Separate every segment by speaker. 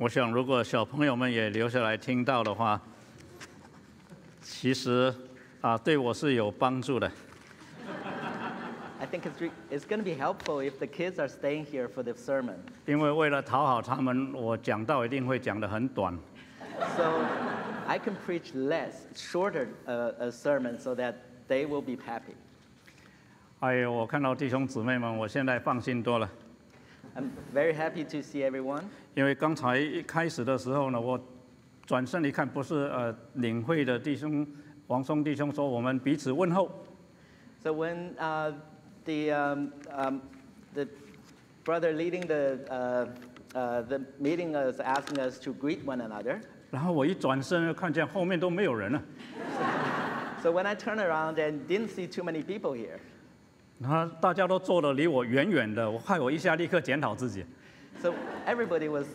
Speaker 1: 我想，如果小朋友们也留下来听到的话，其实啊，对我是有帮助的。
Speaker 2: I think it's, it's going to be helpful if the kids are staying here for the sermon.
Speaker 1: 因为为了讨好他们，我讲到一定会讲得很短。
Speaker 2: So I can preach less, shorter uh, a sermon so that they will be happy.
Speaker 1: 哎呦，我看到弟兄姊妹们，我现在放心多了。
Speaker 2: I'm very happy to see everyone.
Speaker 1: 因为刚才一开始的时候呢，我转身一看，不是呃领会的弟兄王松弟兄说我们彼此问候，
Speaker 2: So when uh, the, um, um, the brother leading the, uh, uh, the meeting was asking us to greet one another,
Speaker 1: 然后我一转身又看见后面都没有人了，
Speaker 2: so when I turned around and didn't see too many people here,
Speaker 1: 然后大家都坐得离我远远的，我害我一下立刻检讨自己。
Speaker 2: so everybody was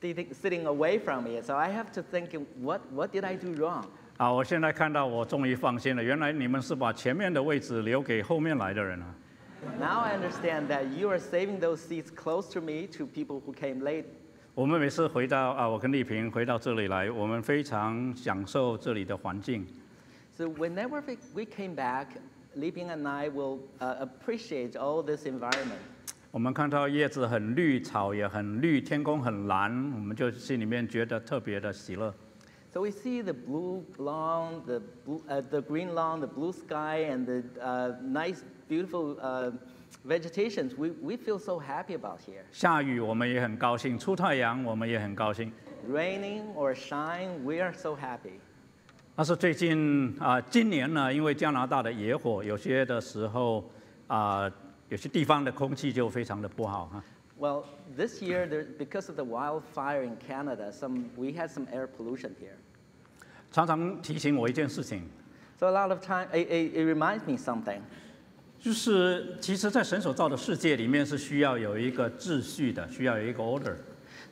Speaker 2: sitting, sitting away from me. So I have to think, what, what did I do wrong?
Speaker 1: 啊，我现在看到我终于放心了，原来你们是把前面的位置留给后面来的人啊。
Speaker 2: Now I understand that you are saving those seats close to me to people who came late.
Speaker 1: 我们每次回到啊，我跟丽萍回到这里来，我们非常享受这里的环境。
Speaker 2: So whenever we- we came back, Li Ping and I will uh, appreciate all this environment.
Speaker 1: 我们看到叶子很绿，草也很绿，天空很蓝，我们就心里面觉得特别的喜乐。
Speaker 2: So we see the blue lawn, the, blue, uh, the green lawn, the blue sky, and the uh, nice, beautiful uh, vegetations. We, we feel so happy about here.
Speaker 1: 下雨我们也很高兴，出太阳我们也很高兴。
Speaker 2: Raining or shine, we are so happy.
Speaker 1: 但是最近啊、今年呢，因为加拿大的野火，有些的时候啊、有些地方的空气就非常的不好哈。
Speaker 2: Well, this year, there, because of the wildfire in Canada, some, we had some air pollution here.
Speaker 1: 常常提醒我一件事情
Speaker 2: ，So a lot of time, it, it, it reminds me something.
Speaker 1: 就是其实，在神所造的世界里面是需要有一个秩序的，需要有一个 order。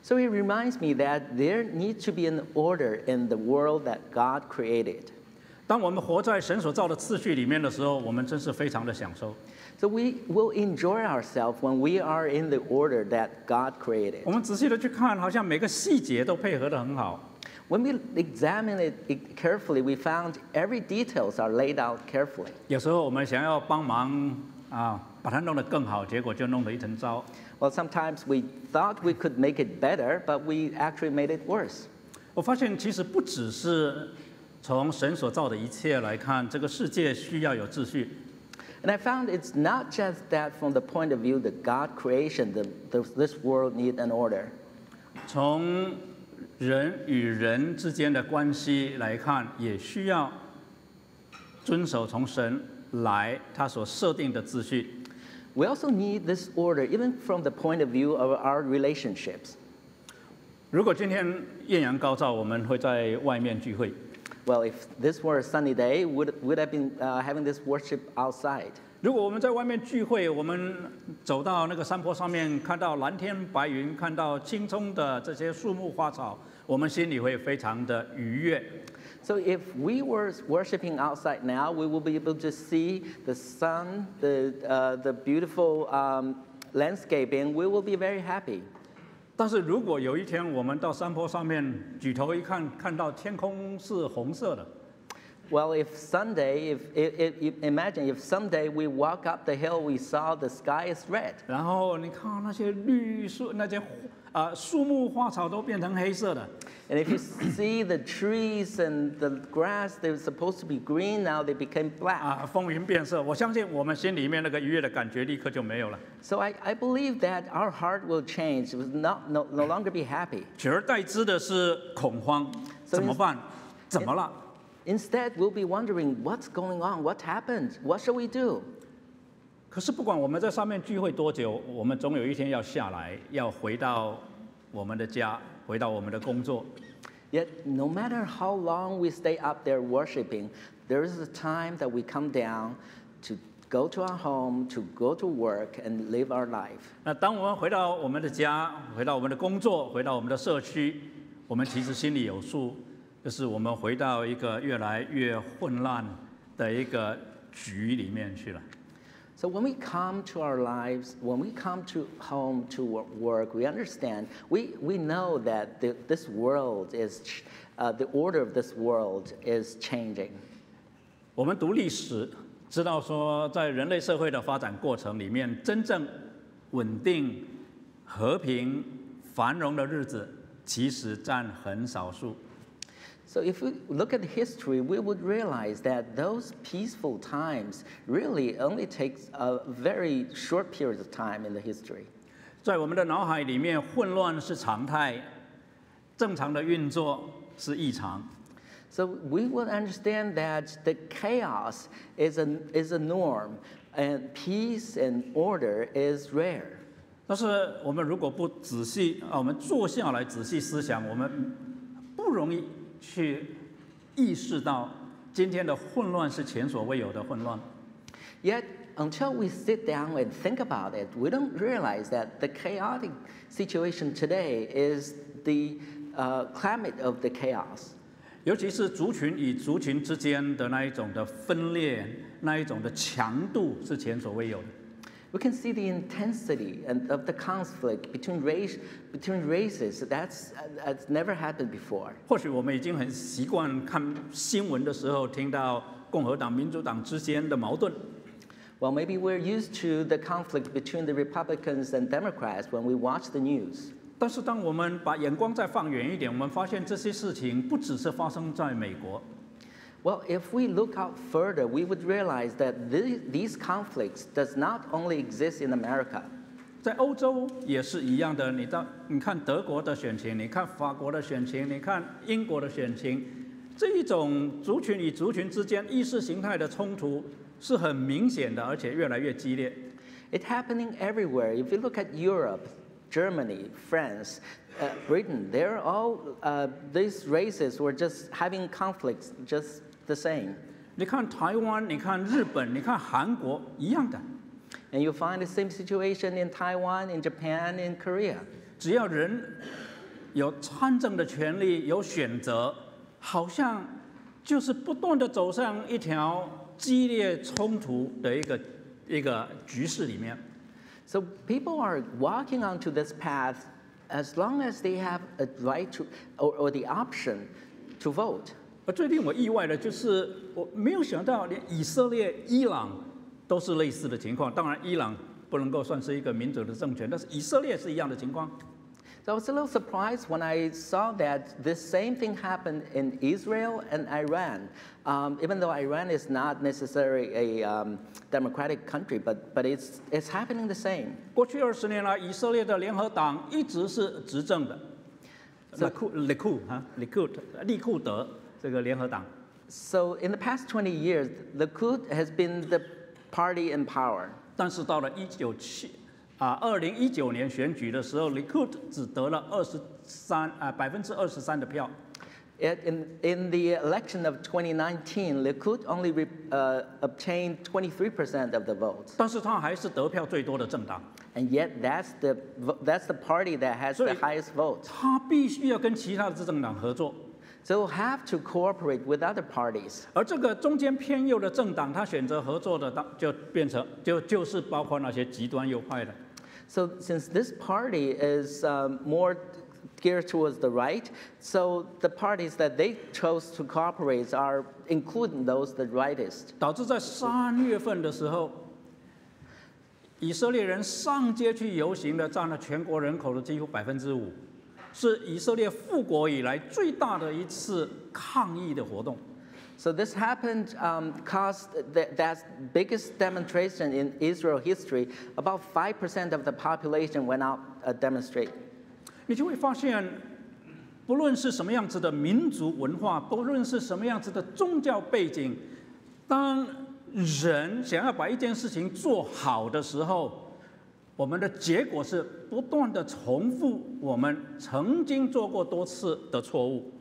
Speaker 2: So it reminds me that there needs to be an order in the world that God created.
Speaker 1: 当我们活在神所造的次序里面的时候，我们真是非常的享受。
Speaker 2: So we will enjoy ourselves when we are in the order that God created.
Speaker 1: 我们仔细的去看，好像每个细节都配合得很好。
Speaker 2: When we examine it carefully, we found every details are laid out carefully.
Speaker 1: 有时候我们想要帮忙啊，把它弄得更好，结果就弄得一团糟。
Speaker 2: Well, sometimes we thought we could make it better, but we actually made it worse.
Speaker 1: 我发现其实不只是从神所造的一切来看，这个世界需要有秩序。
Speaker 2: And I found it's not just that from the point of view that God creation, the, the, this world need an order.
Speaker 1: 从人与人之间的关系来看，也需要遵守从神来他所设定的秩序。
Speaker 2: We also need this order even from the point of view of our relationships.
Speaker 1: 如果今天艳阳高照，我们会在外面聚会。
Speaker 2: Well, if this were a sunny day, would would have been uh, having this worship outside.
Speaker 1: 如果我们在外面聚会，我们走到那个山坡上面，看到蓝天白云，看到青葱的这些树木花草，我们心里会非常的愉悦。
Speaker 2: So if we were worshiping outside now, we will be able to see the sun, the uh, the beautiful um, landscaping. We will be very happy.
Speaker 1: 但是如果有一天我们到山坡上面举头一看，看到天空是红色的，
Speaker 2: Well, if Sunday, if, if, if imagine if someday we walk up the hill, we saw the sky is red.
Speaker 1: 然后你看那些绿树、那些啊、树木花草都变成黑色的，
Speaker 2: And if you see the trees and the grass, they're supposed to be green, now they became black.
Speaker 1: 啊，风云变色。我相信我们心里面那个愉悦的感觉立刻就没有了，
Speaker 2: So I, I believe that our heart will change. It will not, no, no longer be happy.
Speaker 1: 取而代之的是恐慌，
Speaker 2: So
Speaker 1: 怎么办？怎么了？
Speaker 2: Instead, we'll be wondering what's going on? What happened? What shall we do?
Speaker 1: 可是不管我们在上面聚会多久，我们总有一天要下来，要回到我们的家，回到我们的工作。
Speaker 2: Yet, no matter how long we stay up there worshiping, there is a time that we come down to go to our home, to go to work, and live our life.
Speaker 1: 那当我们回到我们的家，回到我们的工作，回到我们的社区，我们其实心里有数， 就是我们回到一个越来越混乱的一个局里面去了。
Speaker 2: So when we come to our lives, when we come to home to wo- work, we understand, we, we know that the, this world is, uh, the order of this world is changing.
Speaker 1: 我们读历史，知道说，在人类社会的发展过程里面，真正稳定、和平、繁荣的日子，其实占很少数。
Speaker 2: So if we look at history, we would realize that those peaceful times really only takes a very short period of time in the history.
Speaker 1: 在我们的脑海里面，混乱是常态，正常的运作是异常。
Speaker 2: So we would understand that the chaos is a, is a norm and peace and order is rare.
Speaker 1: 但是我们如果不仔细啊，我们坐下来仔细思想，我们不容易 去意识到今天的混乱是前所未有的混乱。
Speaker 2: Yet, until we sit down and think about it, we don't realize that the chaotic situation today is the uh, climate of the chaos.
Speaker 1: 尤其是族群与族群之间的那一种的分裂，那一种的强度是前所未有的。
Speaker 2: We can see the intensity and of the conflict between, race, between races. That's, that's never happened before.
Speaker 1: 或许我们已经很习惯看新闻的时候听到共和党、民主党之间的矛盾，
Speaker 2: Well, maybe we're used to the conflict between the Republicans and Democrats when we watch the news.
Speaker 1: 但是当我们把眼光再放远一点，我们发现这些事情不只是发生在美国，
Speaker 2: Well, if we look out further, we would realize that the- these conflicts does not only exist in America.
Speaker 1: 在欧洲也是一样的。你到你看德国的选情，你看法国的选情，你看英国的选情，这一种族群与族群之间意识形态的冲突是很明显的，而且越来越激烈。
Speaker 2: It's happening everywhere. If you look at Europe, Germany, France, uh, Britain, they're all, uh, these races were just having conflicts just the same.
Speaker 1: 你看台湾，你看日本，你看韩国，一样的。
Speaker 2: And you find the same situation in Taiwan, in Japan, in Korea.
Speaker 1: 只要人有参政的权利，有选择，好像就是不断的走上一条激烈冲突的一个一个局势里面。
Speaker 2: So people are walking onto this path as long as they have a right to, or, or the option to vote.
Speaker 1: 而最令我意外的就是，我没有想到连以色列、伊朗都是类似的情况。当然，伊朗不能够算是一个民主的政权，但是以色列是一样的情况。
Speaker 2: So I was a little surprised when I saw that this same thing happened in Israel and Iran. Um, even though Iran is not necessarily a um, democratic country, but, but it's, it's happening the same.
Speaker 1: 过去二十年来，以色列的联合党一直是执政的，利库利库哈利库利库德这个联合党。
Speaker 2: So in the past 20 years, the Likud has been the party in power.
Speaker 1: 但是到了一九七啊二零一九年选举的时候，Likud 只得了二十三啊百分之二十三的票，
Speaker 2: It, in, in the election of 2019, Likud only re, uh, obtained 23% of the votes.
Speaker 1: 但是他还是得票最多的政党。
Speaker 2: And yet, that's the, vo- that's the party that has the
Speaker 1: So-
Speaker 2: highest vote.
Speaker 1: 他必须要跟其他的执政党合作，
Speaker 2: So we'll have to cooperate with other parties.
Speaker 1: 而这个中间偏右的政党，他选择合作的，当就变成就就是包括那些极端右派的。
Speaker 2: So since this party is um, more geared towards the right, so the parties that they chose to cooperate are including those the rightist.
Speaker 1: 导致在三月份的时候，以色列人上街去游行的占了全国人口的几乎百分之五， 是以色列复国以来最大的一次抗议的活动。
Speaker 2: So this happened, um, caused that that biggest demonstration in Israel history. About five percent of the population went out to demonstrate.
Speaker 1: 你就会发现，不论是什么样子的民族文化，不论是什么样子的宗教背景，当人想要把一件事情做好的时候，我们的结果是不断的重复我们曾经做过多次的错误。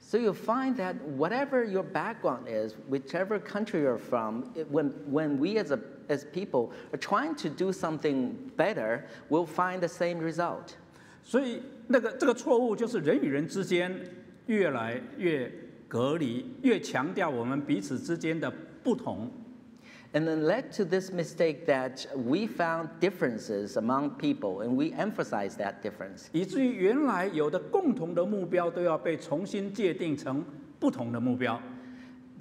Speaker 2: So you'll find that whatever your background is, whichever country you're from, it, when, when we as, a, as people are trying to do something better, we'll find the same result.
Speaker 1: 所以，那个这个错误就是人与人之间越来越隔离，越强调我们彼此之间的不同。
Speaker 2: And then led to this mistake that we found differences among people and we emphasize that difference.
Speaker 1: 以至于原来有的共同的目标都要被重新界定成不同的目标。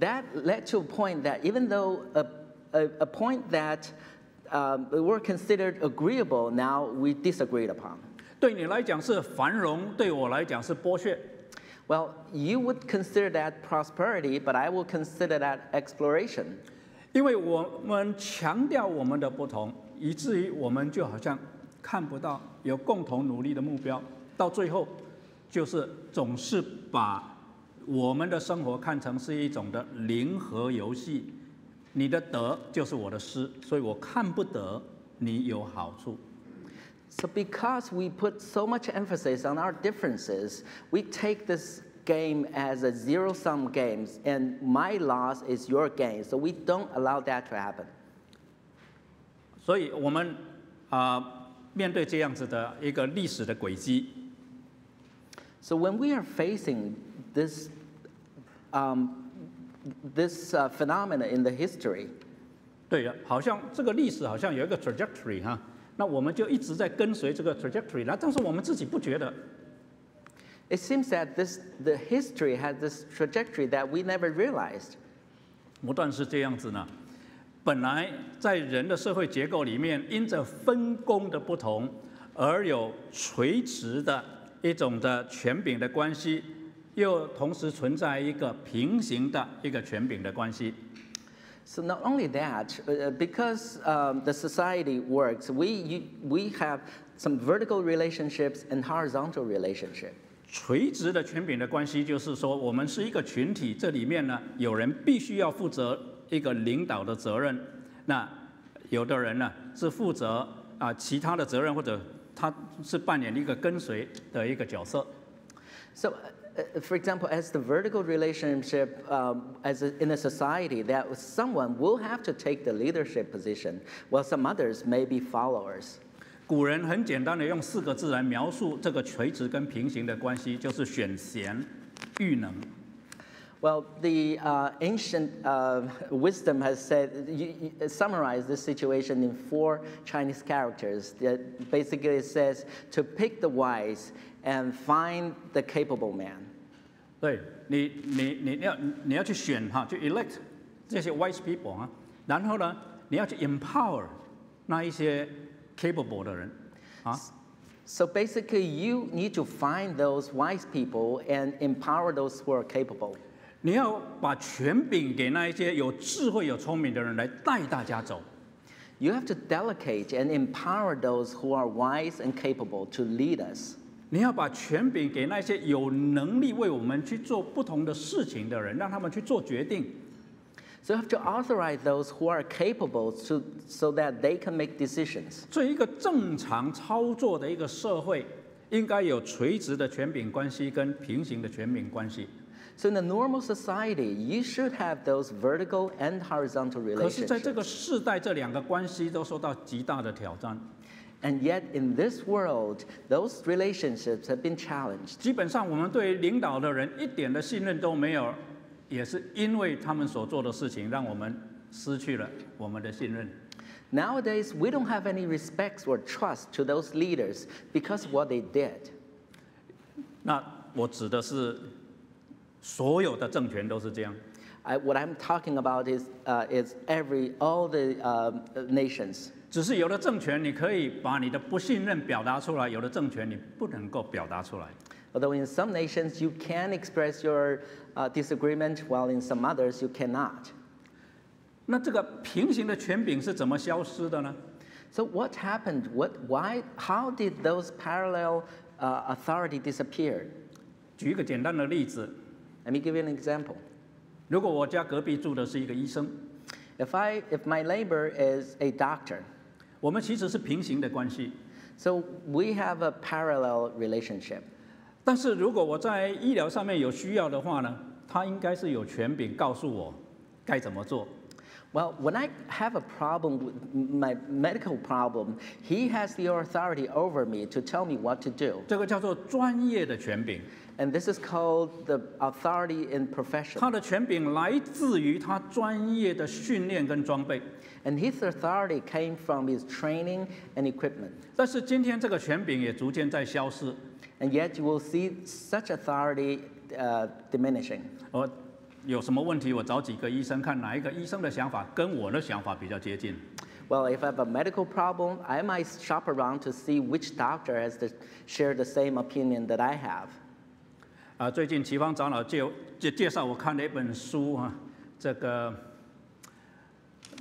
Speaker 2: That led to a point that even though a, a, a point that um, were considered agreeable, now we disagreed upon.
Speaker 1: 对你来讲是繁荣，对我来讲是剥削。
Speaker 2: Well, you would consider that prosperity, but I will consider that exploration.
Speaker 1: 因为我们强调我们的不同，以至于我们就好像看不到有共同努力的目标，到最后就是总是把我们的生活看成是一种的零和游戏，你的得就是我的失，所以我看不得你有好处。
Speaker 2: So, because we put so much emphasis on our differences, we take this game as a zero sum game, and my loss is your gain. So, we don't allow that to happen.
Speaker 1: 所以我们啊、面对这样子的一个历史的轨迹，
Speaker 2: So, when we are facing this, um, this uh, phenomena in the history,
Speaker 1: 对的，好像这个历史好像有一个 trajectory 哈，那我们就一直在跟随这个 trajectory，那但是我们自己不觉得。
Speaker 2: it seems that this, the history has this trajectory that we never realized.
Speaker 1: 不但是这样子呢，本来在人的社会结构里面，因着分工的不同，而有垂直的一种的权柄的关系，又同时存在一个平行的一个权柄的关系。
Speaker 2: So not only that, uh, because um, the society works, we, you, we have some vertical relationships and horizontal relationship.
Speaker 1: 垂直的权柄的关系，就是说我们是一个群体，这里面呢，有人必须要负责一个领导的责任，那有的人呢是负责啊其他的责任，或者他是扮演一个跟随的一个角色。
Speaker 2: So, for example, as the vertical relationship um, as a, in a society, that someone will have to take the leadership position, while some others may be followers.
Speaker 1: 古人很简单的用四个字来描述这个垂直跟平行的关系，就是选贤、育能。
Speaker 2: Well, the uh, ancient uh, wisdom has said, you, you summarize this situation in four Chinese characters. That basically it says to pick the wise and find the capable man.
Speaker 1: 对你，你你要你要去选哈，去 elect 这些 wise people 啊，然后呢，你要去 empower 那一些 capable 的人啊，
Speaker 2: So basically, you need to find those wise people and empower those who are capable.
Speaker 1: 你要把权柄给那一些有智慧、有聪明的人来带大家走。
Speaker 2: You have to delegate and empower those who are wise and capable to lead us.
Speaker 1: 你要把权柄给那些有能力为我们去做不同的事情的人，让他们去做决定。
Speaker 2: So you have to authorize those who are capable to, so that they can make decisions.
Speaker 1: 所以，一个正常操作的一个社会，应该有垂直的权柄关系跟平行的权柄关系。
Speaker 2: So in a normal society, you should have those vertical and horizontal
Speaker 1: 可是，在这
Speaker 2: relationships.
Speaker 1: 个世代，这两个关系都受到极大的挑战。
Speaker 2: And yet in this world, those relationships have been challenged.
Speaker 1: 基本上，我们对领导的人一点的信任都没有， 也是因为他们所做的事情，让我们失去了我们的信任。
Speaker 2: Nowadays, we don't have any respect or trust to those leaders because of what they did.
Speaker 1: 那我指的是所有的政权都是这样。
Speaker 2: I, what I'm talking about is, uh, is every, all the um, nations.
Speaker 1: 只是有的政权你可以把你的不信任表达出来，有的政权你不能够表达出来。
Speaker 2: Although in some nations you can express your uh, disagreement, while in some others you cannot.
Speaker 1: 那这个平行的权柄是怎么消失的呢？
Speaker 2: So what happened? What, why, how did those parallel uh, authority disappear?
Speaker 1: 举一个简单的例子，
Speaker 2: Let me give you an example.
Speaker 1: 如果我家隔壁住的是一个医生，
Speaker 2: If, I, if my neighbor is a doctor,
Speaker 1: 我们其实是平行的关系。
Speaker 2: so we have a parallel relationship.
Speaker 1: 但是如果我在医疗上面有需要的话呢，他应该是有权柄告诉我该怎么做。
Speaker 2: Well, when I have a problem with my medical problem, he has the authority over me to tell me what to do.
Speaker 1: 这个叫做专业的权柄。
Speaker 2: And this is called the authority in profession.
Speaker 1: 他的权柄来自于他专业的训练跟装备。
Speaker 2: And his authority came from his training and equipment.
Speaker 1: 但是今天这个权柄也逐渐在消失。
Speaker 2: And yet you will see such authority uh, diminishing.
Speaker 1: 我有什么问题，我找几个医生看哪一个医生的想法跟我的想法比较接近。
Speaker 2: Well, if I have a medical problem, I might shop around to see which doctor has the, share the same opinion that I have.
Speaker 1: 啊，最近齐方长老介介介绍我看了一本书啊，这个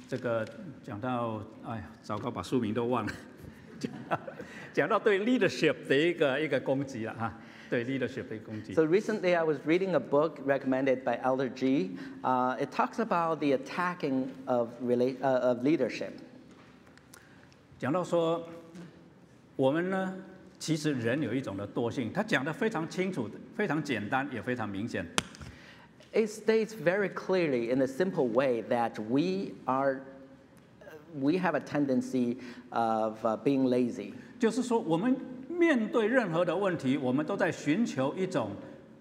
Speaker 1: 这个讲到，哎呀，糟糕，把书名都忘了， 讲到讲到对 leadership 的一个一个攻击了哈，对 leadership 的一个攻击。
Speaker 2: So recently, I was reading a book recommended by Elder G. Uh, it talks about the attacking of, rela- uh, of leadership.
Speaker 1: 讲到说，我们呢，其实人有一种的惰性，他讲的非常清楚，非常简单，也非常明显。
Speaker 2: It states very clearly in a simple way that we are, we have a tendency of uh, being lazy.
Speaker 1: 就是说，我们面对任何的问题，我们都在寻求一种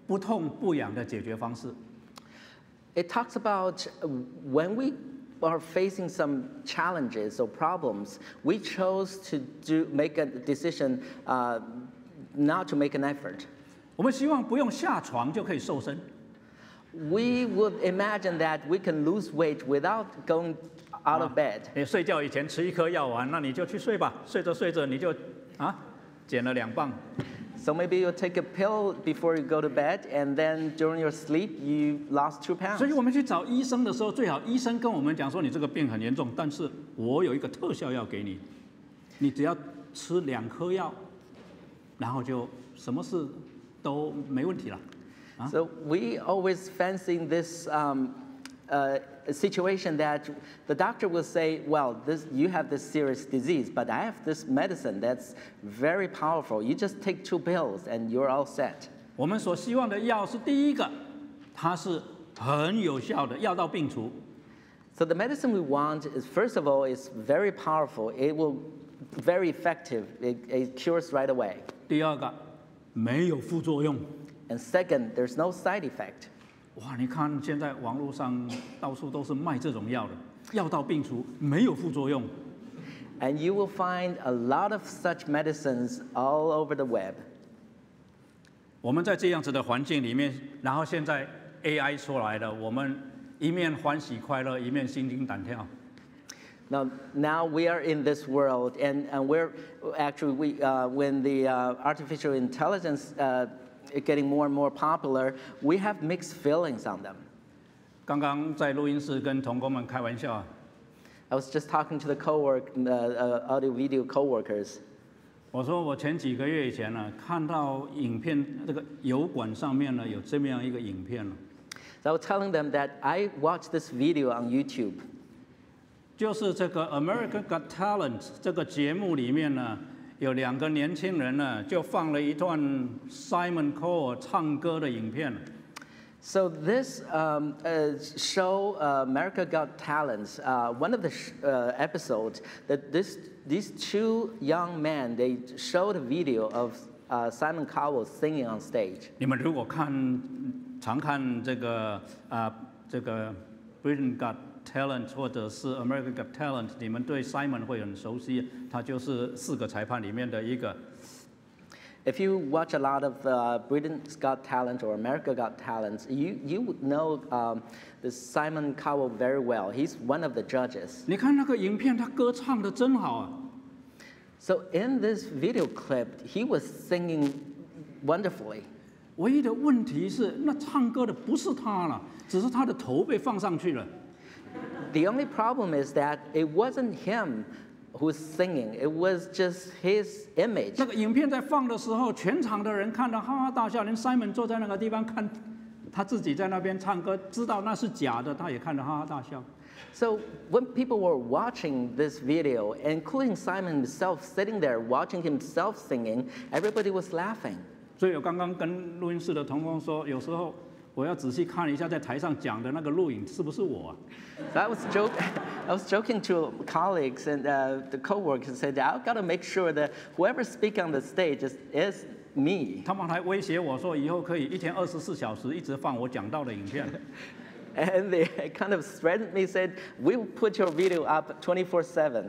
Speaker 1: 不痛不痒的解决方式。
Speaker 2: It talks about uh, when we are facing some challenges or problems, we chose to do, make a decision uh, not to make an effort.
Speaker 1: 我们希望不用下床就可以瘦身，
Speaker 2: We would imagine that we can lose weight without going out of bed.
Speaker 1: 你睡觉以前吃一颗药丸，那你就去睡吧，睡着睡着你就啊减了两磅。
Speaker 2: So maybe you take a pill before you go to bed, and then during your sleep, you lost two
Speaker 1: 所以
Speaker 2: pounds.
Speaker 1: 我们去找医生的时候，最好医生跟我们讲说你这个病很严重，但是我有一个特效药给你，你只要吃两颗药，然后就什么事都没问题了。
Speaker 2: So we always fancy this um, uh, situation that the doctor will say, well, this, you have this serious disease, but I have this medicine that's very powerful. You just take two pills and you're all set.
Speaker 1: 我们所希望的药是第一个，它是很有效的，药到病除。
Speaker 2: So the medicine we want is, first of all, is very powerful. It will very effective. It, it cures right away.
Speaker 1: 第二个，没有副作用。
Speaker 2: And second, there's no side effect.
Speaker 1: 哇，你看现在网络上到处都是卖这种药的，药到病除，没有副作用。
Speaker 2: And you will find a lot of such medicines all over the web.
Speaker 1: 我们在这样子的环境里面，然后现在 AI 出来了，我们一面欢喜快乐，一面心惊胆跳。
Speaker 2: Now, now we are in this world, and, and we're actually, we, uh, when the uh, artificial intelligence uh, getting more and more popular, we have mixed feelings on them.
Speaker 1: 刚刚在录音室跟同工们开玩笑啊，
Speaker 2: I was just talking to the co-work, uh, uh, audio video coworkers.
Speaker 1: 我说我前几个月以前呢，看到影片这个油管上面呢有这么样一个影片呢，
Speaker 2: So I was telling them that I watched this video on YouTube.
Speaker 1: 就是这个 American Got Talent 这个节目里面呢， 有两个年轻人呢就放了一段 Simon Cowell 唱歌的影片。
Speaker 2: So this um, uh, show, uh, America Got Talents, uh, one of the sh- uh, episodes, that this, these two young men, they showed a video of uh, Simon Cowell singing on stage.
Speaker 1: 你们如果看常看这个啊、这个 Britain Got Talent 或者是 American Got Talent，你们对 Simon 会很熟悉，他就是四个裁判里面的一个。
Speaker 2: If you watch a lot of uh, Britain's Got Talent or America Got Talent, you, you would know um, this Simon Cowell very well. He's one of the judges.
Speaker 1: 你看那个影片，他歌唱的真好啊！
Speaker 2: So in this video clip, he was singing wonderfully.
Speaker 1: 唯一的问题是，那唱歌的不是他了，只是他的头被放上去了。
Speaker 2: the only problem is that it wasn't him who's singing. It was just his image.
Speaker 1: 那个影片在放的时候，全场的人看到哈哈大笑，连 Simon 坐在那个地方看他自己在那边唱歌，知道那是假的，他也看得哈哈大笑。
Speaker 2: So when people were watching this video, including Simon himself sitting there watching himself singing, everybody was laughing.
Speaker 1: 所以我刚刚跟录音室的同工说，有时候我要仔细看一下在台上讲的那个录影是不是我、啊。
Speaker 2: So I was, joke, I was joking to colleagues and uh, the coworkers and said, I've got to make sure that whoever's speaking on the stage is, is me.
Speaker 1: 他们还威胁我说，以后可以一天二十四小时一直放我讲到的影片。
Speaker 2: And they kind of threatened me, said, we will put your video up 24 7.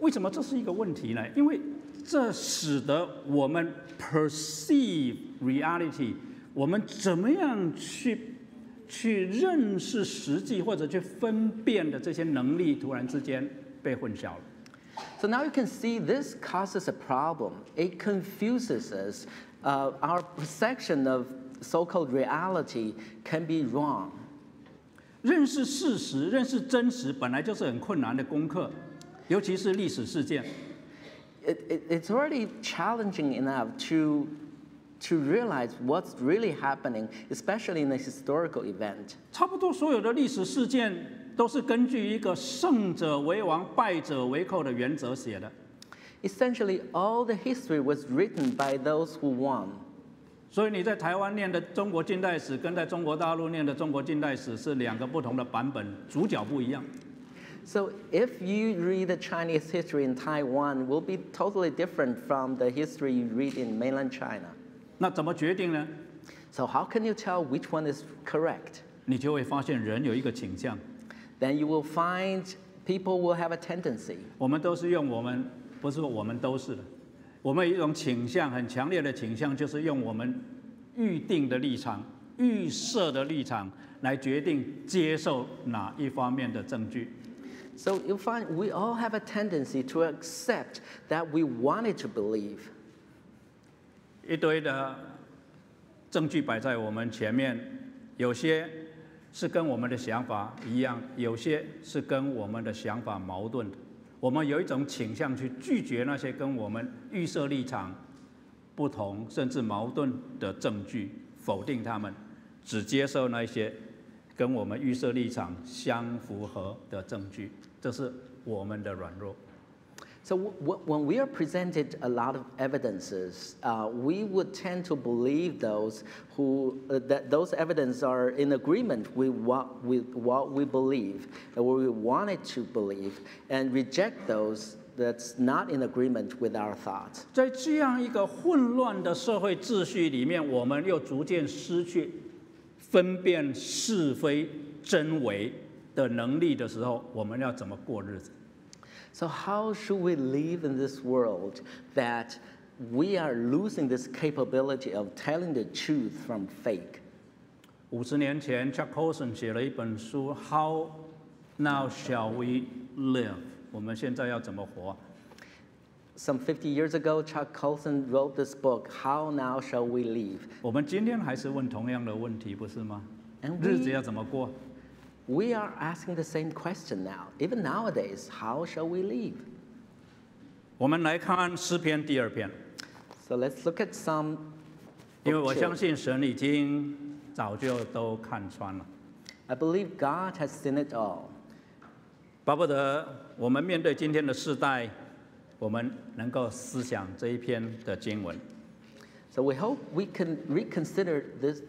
Speaker 1: 为什么这是一个问题呢？因为这使得我们 perceive reality，我们怎么样去去认识实际或者去分辨的这些能力，突然之间被混淆了。
Speaker 2: So now you can see this causes a problem. It confuses us. Uh, our perception of so called reality can be wrong.
Speaker 1: 认识事实、认识真实，本来就是很困难的功课，尤其是历史事件。
Speaker 2: It, it, it's already challenging enough to, to realize what's really happening, especially in a historical event.
Speaker 1: 差不多所有的历史事件都是根据一个胜者为王、败者为寇的原则写的。
Speaker 2: Essentially, all the history was written by those who won.
Speaker 1: 所以你在台湾念的中国近代史，跟在中国大陆念的中国近代史是两个不同的版本，主角不一样。
Speaker 2: So if you read the Chinese history in Taiwan, will be totally different from the history you read in mainland China.
Speaker 1: 那怎么决定呢？
Speaker 2: So how can you tell which one is correct?
Speaker 1: 你就会发现人有一个倾向，
Speaker 2: Then you will find people will have a tendency.
Speaker 1: 我们都是用我们，不是说我们都是的，我们有一种倾向，很强烈的倾向，就是用我们预定的立场、预设的立场来决定接受哪一方面的证据。
Speaker 2: So you'll find we all have a tendency to accept that we wanted to believe.
Speaker 1: 一堆的证据摆在我们前面，有些是跟我们的想法一样，有些是跟我们的想法矛盾的。我们有一种倾向去拒绝那些跟我们预设立场不同甚至矛盾的证据，否定他们，只接受那些跟我们预设立场相符合的证据。这是我们的软弱。
Speaker 2: So w- w- when we are presented a lot of evidences, uh, we would tend to believe those who uh, that those evidence are in agreement with what with what we believe and what we wanted to believe, and reject those that's not in agreement with our thoughts.
Speaker 1: 在这样一个混乱的社会秩序里面，我们又逐渐失去分辨是非真伪的能力的时候，我们要怎么过日子？
Speaker 2: So how should we live in this world that we are losing this capability of telling the truth from fake?
Speaker 1: 五十年前，Chuck Colson 写了一本书《How Now Shall We Live》，我们现在要怎么活？
Speaker 2: Some 50 years ago, Chuck Colson wrote this book, How Now Shall We Live?
Speaker 1: 我们今天还是问同样的问题，不是吗？
Speaker 2: And
Speaker 1: 日子
Speaker 2: we,
Speaker 1: 要怎么过？
Speaker 2: we are asking the same question now. Even nowadays, how shall we live?
Speaker 1: 我们来看诗篇第二篇
Speaker 2: ，So let's look at Psalms.
Speaker 1: 因为我
Speaker 2: believe God has seen it all.
Speaker 1: 巴不得我们面对今天的世代，我们能够思想这一篇的经文。
Speaker 2: So we hope we can reconsider this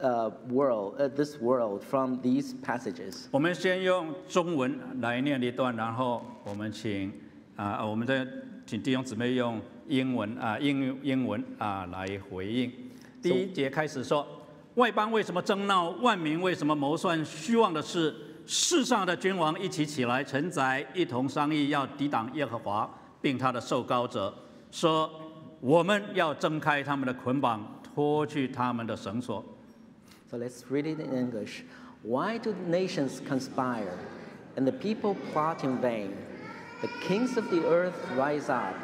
Speaker 2: uh, world, uh, this world from these passages.
Speaker 1: 我们先用中文来念一段，然后我们请啊、我们再请弟兄姊妹用英文啊、英英文啊、来回应。第一节开始说：外邦为什么争闹？万民为什么谋算虚妄的事？世上的君王一起起来，臣宰一同商议，要抵挡耶和华，并他的受膏者，说：我们要挣开他们的捆绑，脱去他们的绳索。
Speaker 2: So let's read it in English. Why do nations conspire and the people plot in vain? The kings of the earth rise up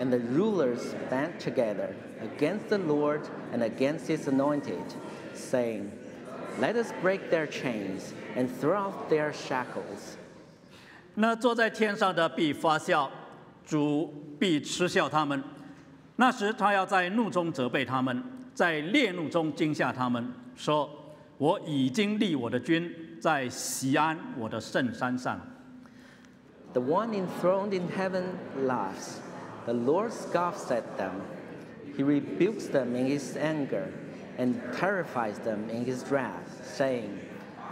Speaker 2: and the rulers band together against the Lord and against his anointed, saying, Let us break their chains and throw off their shackles.
Speaker 1: 那坐在天上的必发笑，主必嗤笑他们。那时他要在怒中责备他们，在烈怒中惊吓他们， 说：“我已经立我的君在西安我的圣山上。
Speaker 2: The one enthroned in heaven laughs. The Lord scoffs at them. He rebukes them in his anger. and terrifies them in his wrath, saying,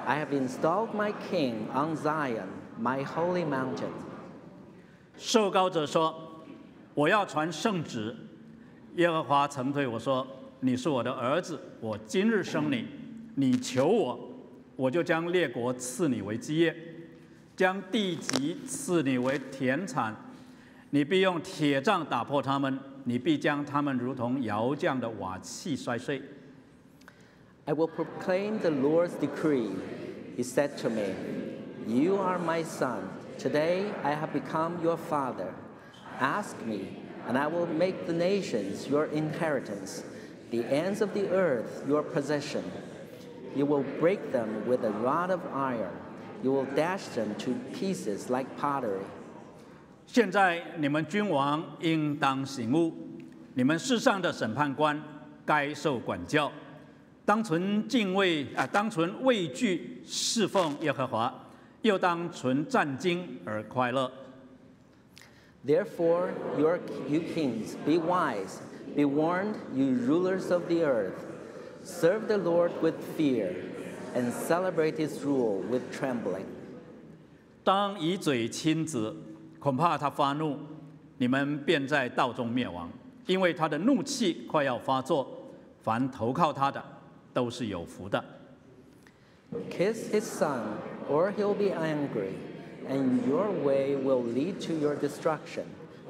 Speaker 2: I have installed my king on Zion, my holy mountain.
Speaker 1: 受膏者说：“我要传圣旨。”耶和华曾对我说：“ 你是我的儿子，我今日生你。你求我，我就将列国赐你为基业，将地级赐你为田产。你必用铁杖打破他们，你必将他们如同窑匠的瓦器摔碎。”
Speaker 2: I will proclaim the Lord's decree. He said to me, You are my son. Today I have become your father. Ask me, and I will make the nations your inheritance, the ends of the earth your possession. You will break them with a rod of iron. You will dash them to pieces like pottery.
Speaker 1: 现在你们君王应当醒悟，你们世上的审判官该受管教，当存敬畏啊，当存畏惧侍奉耶和华，又当存战兢而快乐。
Speaker 2: Therefore, your, you kings, be wise, be warned, you rulers of the earth. Serve the Lord with fear, and celebrate his rule with trembling.
Speaker 1: 当以嘴亲子，恐怕他发怒，你们便在道中灭亡，因为他的怒气快要发作。凡投靠他的，都是有福的。
Speaker 2: Kiss his son, or he'll be angry, and your way will lead to your destruction,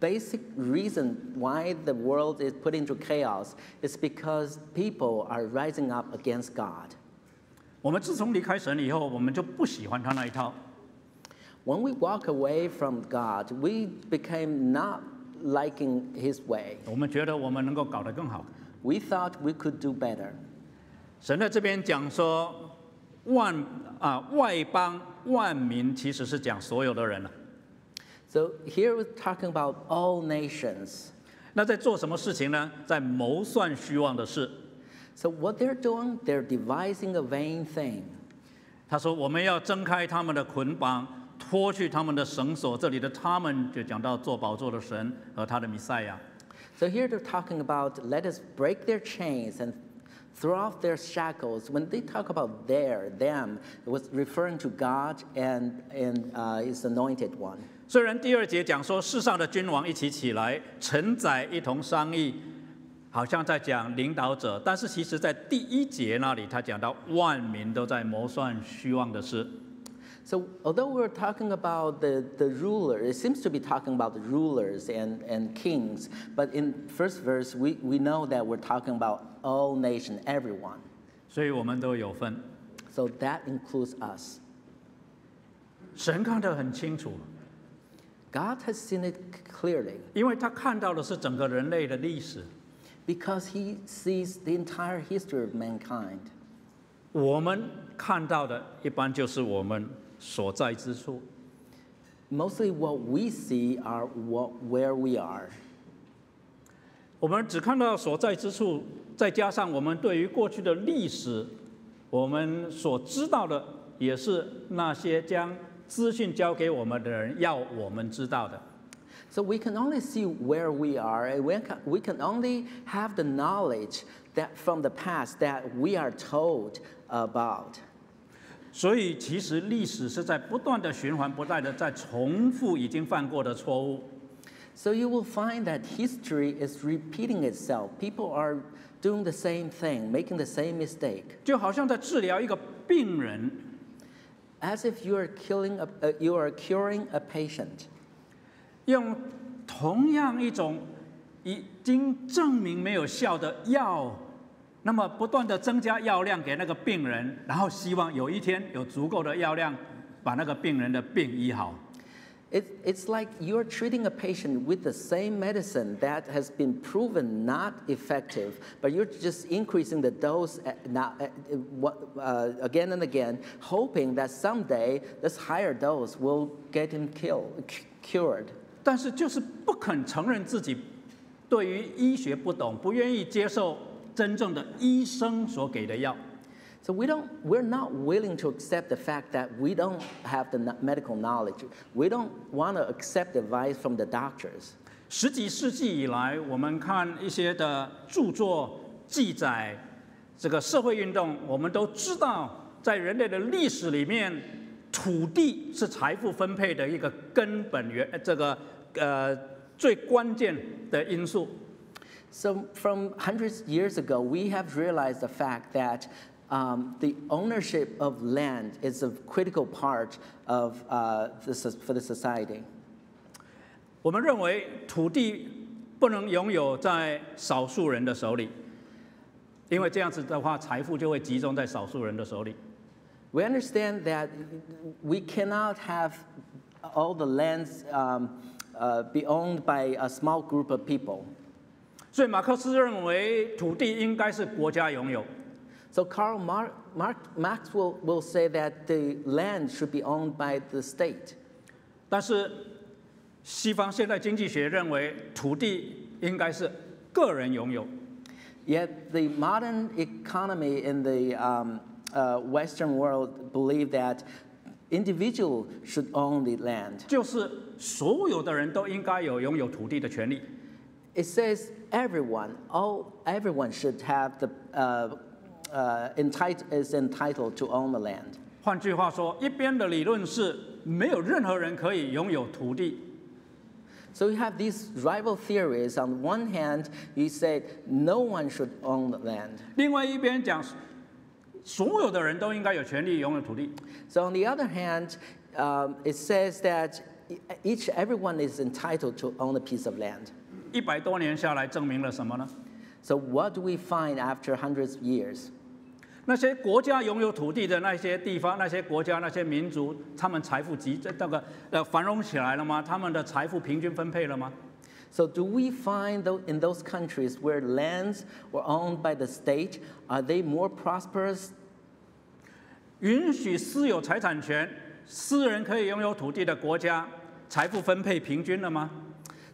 Speaker 2: basic reason why the world is put into chaos is because people are rising up against God.
Speaker 1: 我们自从离开神以后，我们就不喜欢他那一套。
Speaker 2: When we walk away from God, we became not liking his way.
Speaker 1: 我们觉得我们能够搞得更好。
Speaker 2: We thought we could do better.
Speaker 1: 神在这边讲说，万啊外邦万民，其实是讲所有的人了。
Speaker 2: So here we're talking about all nations.
Speaker 1: 那在做什么事情呢？在谋算虚妄的事。
Speaker 2: So what they're doing, they're devising a vain thing.
Speaker 1: 他说：“我们要挣开他们的捆绑，脱去他们的绳索。”这里的他们就讲到做宝座的神和他的弥赛亚。
Speaker 2: So here they're talking about let us break their chains and throw off their shackles. When they talk about their, them, it was referring to God and, and uh, His anointed one.
Speaker 1: 虽然第二节讲说世上的君王一起起来承载一同商议，好像在讲领导者，但是其实在第一节那里他讲到万民都在谋算虚妄的事。
Speaker 2: So although we're talking about the, the ruler, it seems to be talking about the rulers and, and kings, but in first verse we, we know that we're talking about all nation, everyone.
Speaker 1: 所以我们都有份。
Speaker 2: So that includes us.
Speaker 1: 神看得很清楚，
Speaker 2: God has seen it clearly
Speaker 1: 因为他看到的是整个人类的历史。
Speaker 2: because he sees the entire history of mankind.
Speaker 1: 我们看到的一般就是我们所在之处，
Speaker 2: Mostly what we see are what, where we are.
Speaker 1: 我们只看到所在之处，再加上我们对于过去的历史，我们所知道的也是那些将 资讯交给我们的人要我们知道的。
Speaker 2: So we can only see where we are, and we can, we can only have the knowledge that from the past that we are told about.
Speaker 1: 所以，其实历史是在不断的循环，不断的在重复已经犯过的错误。
Speaker 2: So you will find that history is repeating itself. People are doing the same thing, making the same mistake.
Speaker 1: 就好像在治疗一个病人，
Speaker 2: As if you are, killing a, you are curing a patient.
Speaker 1: 用同样一种已经证明没有效的药，那么不断的增加药量给那个病人，然后希望有一天有足够的药量把那个病人的病医好。
Speaker 2: It, it's like you're treating a patient with the same medicine that has been proven not effective, but you're just increasing the dose at- now, uh, what- uh, again and again, hoping that someday this higher dose will get him killed, cu- cured.
Speaker 1: 但是就是不肯承认自己对于医学不懂，不愿意接受真正的医生所给的药。
Speaker 2: So we don't, we're not willing to accept the fact that we don't have the kn- medical knowledge. We don't want to accept advice from the doctors.
Speaker 1: 十几世纪以来，我们看一些的着作记载这个社会运动，我们都知道，在人类的历史里面，土地是财富分配的一个根本原，呃这个呃最关键的因素。
Speaker 2: So from hundreds years ago, we have realized the fact that um, the ownership of land is a critical part of uh, the, soc- for the society.
Speaker 1: 我们认为土地不能拥有在少数人的手里，因为这样子的话，财富就会集中在少数人的手里。
Speaker 2: We understand that we cannot have all the lands um, uh, be owned by a small group of people.
Speaker 1: 所以马克思认为土地应该是国家拥有。
Speaker 2: So Karl Mar- Mark, Marx will, will say that the land should be owned by the state.
Speaker 1: 但是西方现代经济学认为土地应该是个人拥有。
Speaker 2: Yet the modern economy in the um, uh, Western world believe that individual should own the land.
Speaker 1: 就是所有的人都应该有拥有土地的权利。
Speaker 2: It says everyone, all everyone should have the uh, uh, entitled, is entitled to own the land.
Speaker 1: 换句话说，一边的理论是没有任何人可以拥有土地，
Speaker 2: So you have these rival theories. On one hand, you say no one should own the land.
Speaker 1: 另外一边讲所有的人都应该有权利拥有土地。
Speaker 2: So on the other hand, um, it says that each everyone is entitled to own a piece of land.
Speaker 1: 一百多年下来，证明了什么呢？
Speaker 2: So what do we find after hundreds of years?
Speaker 1: 那些国家拥有土地的那些地方、那些国家、那些民族，他们财富集这个呃繁荣起来了吗？他们的财富平均分配了吗
Speaker 2: ？So do we find tho- in those countries where lands were owned by the state, are they more prosperous?
Speaker 1: 允许私有财产权、私人可以拥有土地的国家，财富分配平均了吗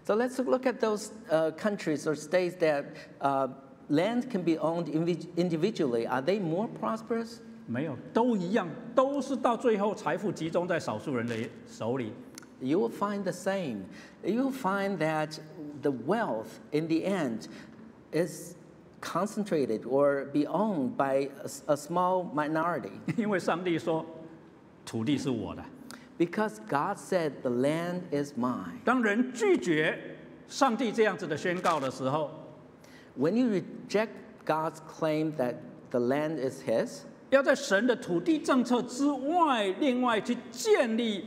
Speaker 2: ？So let's look at those uh, countries or states that uh, land can be owned invi- individually. Are they more prosperous?
Speaker 1: 没有，都一样，都是到最后财富集中在少数人的手里。
Speaker 2: You will find the same. You will find that the wealth in the end is concentrated or be owned by a, s- a small minority.
Speaker 1: 因为上帝说，土地是我的。
Speaker 2: Because God said, the land is mine.
Speaker 1: 当人拒绝上帝这样子的宣告的时候，
Speaker 2: When you reject God's claim that the land is His,
Speaker 1: 要在神的土地政策之外，另外去建立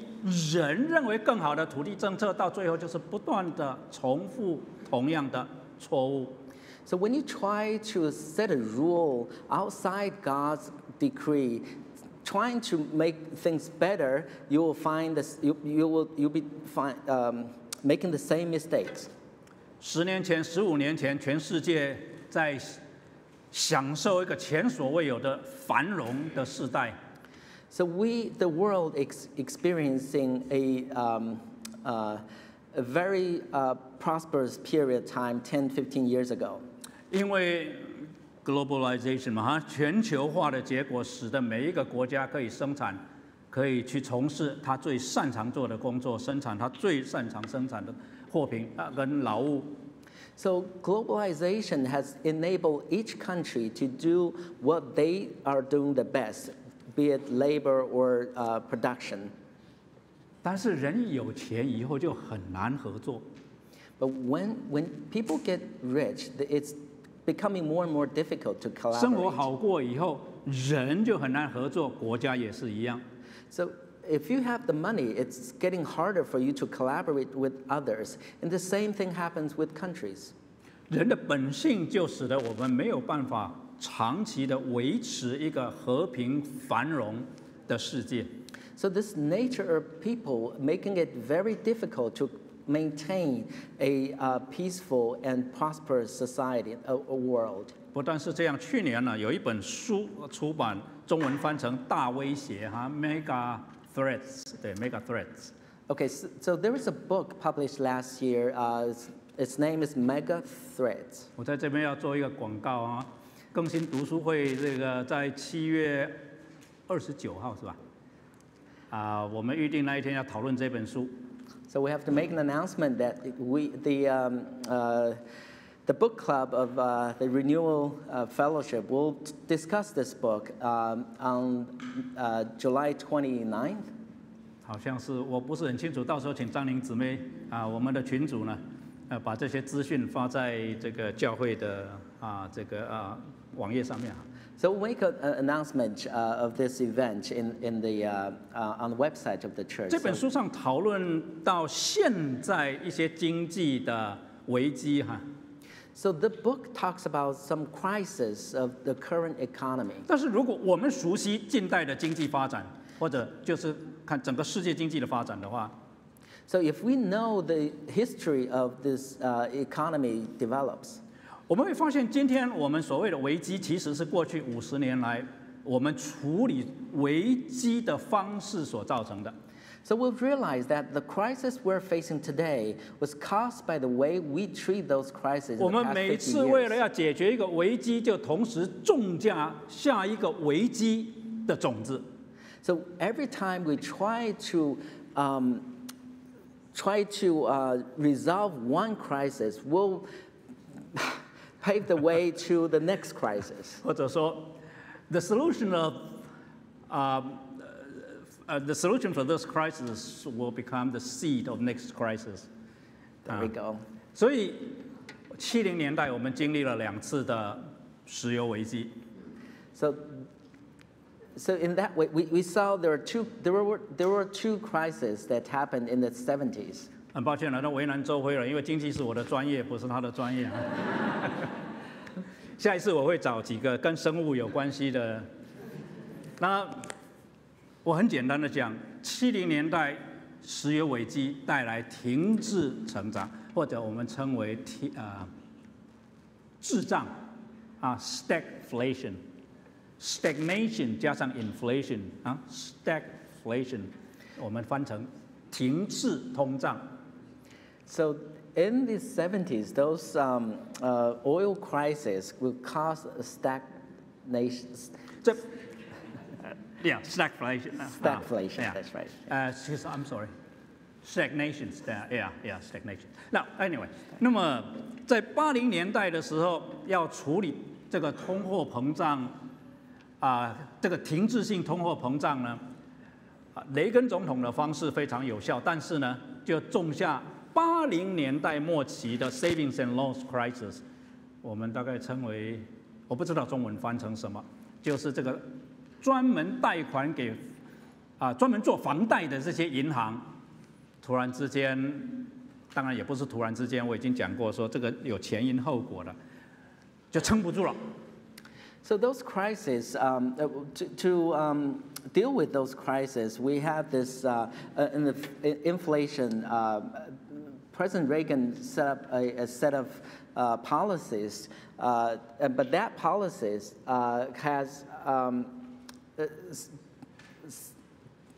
Speaker 1: 人认为更好的土地政策，到最后就是不断的重复同样的错误。
Speaker 2: so when you try to set a rule outside God's decree, trying to make things better, you will find this, you, you will you'll be find, um, making the same mistakes.
Speaker 1: 十年前、十五年前，全世界在享受一个前所未有的繁荣的时代。
Speaker 2: So we, the world, ex- experiencing a, um, uh, a very uh, prosperous period of time 10, 15 years ago.
Speaker 1: 因为 globalization 嘛，哈，全球化的结果，使得每一个国家可以生产，可以去从事他最擅长做的工作，生产他最擅长生产的 货品啊跟劳务。
Speaker 2: So globalization has enabled each country to do what they are doing the best, be it labor or uh, production.
Speaker 1: 但是人一有钱以后就很难合作，
Speaker 2: But when, when people get rich, th- it's becoming more and more difficult to
Speaker 1: 生活
Speaker 2: collaborate.
Speaker 1: 好过以后，人就很难合作，国家也是一样。
Speaker 2: So if you have the money, it's getting harder for you to collaborate with others. And the same thing happens with countries.
Speaker 1: 人的本性就使得我们没有办法长期的维持一个和平繁荣的世界。
Speaker 2: So this nature of people making it very difficult to maintain a uh, peaceful and prosperous society, a, a world.
Speaker 1: 不但是这样，去年呢有一本书出版， 中文翻成《大威胁》哈，Mega Threats，对，Mega Threats。
Speaker 2: Okay, so, so there was a book published last year. Uh, its, name is Mega Threats.
Speaker 1: 我在这边要做一个广告啊，更新读书会这个在七月二十九号是吧？啊，我们预定那一天要讨论这本书。
Speaker 2: So we have to make an announcement that we, the, um, uh, the book club of uh, the Renewal uh, Fellowship will t- discuss this book um, on uh, July 29th.
Speaker 1: 好像是我不是很清楚，到时候请张玲姊妹啊，我们的群主呢，呃，把这些资讯发在这个教会的啊这个啊网页上面啊。
Speaker 2: So we'll make an announcement uh, of this event in, in the, uh, uh, on the website of the church.
Speaker 1: 这本
Speaker 2: So-
Speaker 1: 书上讨论到现在一些经济的危机哈，
Speaker 2: So the book talks about some crisis of the current economy.
Speaker 1: 但是如果我们熟悉近代的经济发展，或者就是看整个世界经济的发展的话
Speaker 2: ，So if we know the history of this uh, economy develops,
Speaker 1: 我们会发现，今天我们所谓的危机，其实是过去五十年来我们处理危机的方式所造成的。
Speaker 2: so we've realized that the crisis we're facing today was caused by the way we treat those crises
Speaker 1: 我
Speaker 2: in the
Speaker 1: 们
Speaker 2: past
Speaker 1: 每
Speaker 2: 50
Speaker 1: 次为了
Speaker 2: years.
Speaker 1: 要解决一个危机，就同时种下下一个危机的种子。
Speaker 2: So every time we try to um, try to uh, resolve one crisis, we'll pave the way to the next crisis.
Speaker 1: 或者说，the solution of 啊 呃 the solution for this crisis will become the seed of next crisis。
Speaker 2: There we go.
Speaker 1: 所以，七零年代我们经历了两次的石油危机，
Speaker 2: So, so in that way, we, we saw there were two there were there were two crises that happened in the 70s.
Speaker 1: 很抱歉了，那为难周辉了，因为经济是我的专业，不是他的专业啊。下一次我会找几个跟生物有关系的。那 我很简单的讲，七零年代石油危机带来停滞成长，或者我们称为停啊滞胀啊 stagflation。stagnation 加上 inflation 啊，stagflation，我们翻成停滞通胀。
Speaker 2: So in the 70s, those um, uh, oil crises will cause a stagnation.
Speaker 1: 这，yeah stagflation 啊
Speaker 2: Stagflation,
Speaker 1: yeah
Speaker 2: that's right.
Speaker 1: 呃，其实 I'm sorry。Stagnation, sta- yeah, yeah, stagnation. 那 anyway，那么在八零年代的时候，要处理这个通货膨胀啊、这个停滞性通货膨胀呢，啊，雷根总统的方式非常有效，但是呢，就种下八零年代末期的 savings and loans crisis，我们大概称为，我不知道中文翻成什么，就是这个专门贷款给啊专门做房贷的这些银行，突然之间，当然也不是突然之间，我已经讲过说这个有前因后果的，就撑不住了。
Speaker 2: So those crises, um, to, to um, deal with those crises, we have this uh, in the inflation, Uh, President Reagan set up a, a set of uh, policies, uh, uh, but that policies uh, has um, uh, s- s-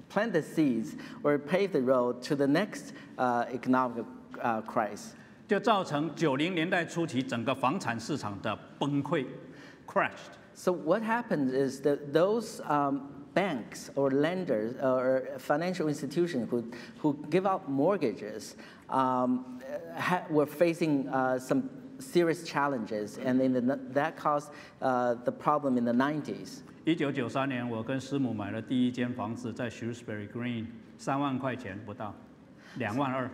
Speaker 2: planted the seeds or paved the road to the next uh, economic uh, crisis.
Speaker 1: 就造成九零年代初期整个房产市场的崩溃，crashed。
Speaker 2: So what happens is that those um, banks or lenders or financial institutions who, who give out mortgages um, ha- were facing uh, some serious challenges, and in the, that caused uh, the problem in the 90s.
Speaker 1: 一九九三年，我跟师母买了第一间房子，在 Shrewsbury Green，三万块钱不到，两万二。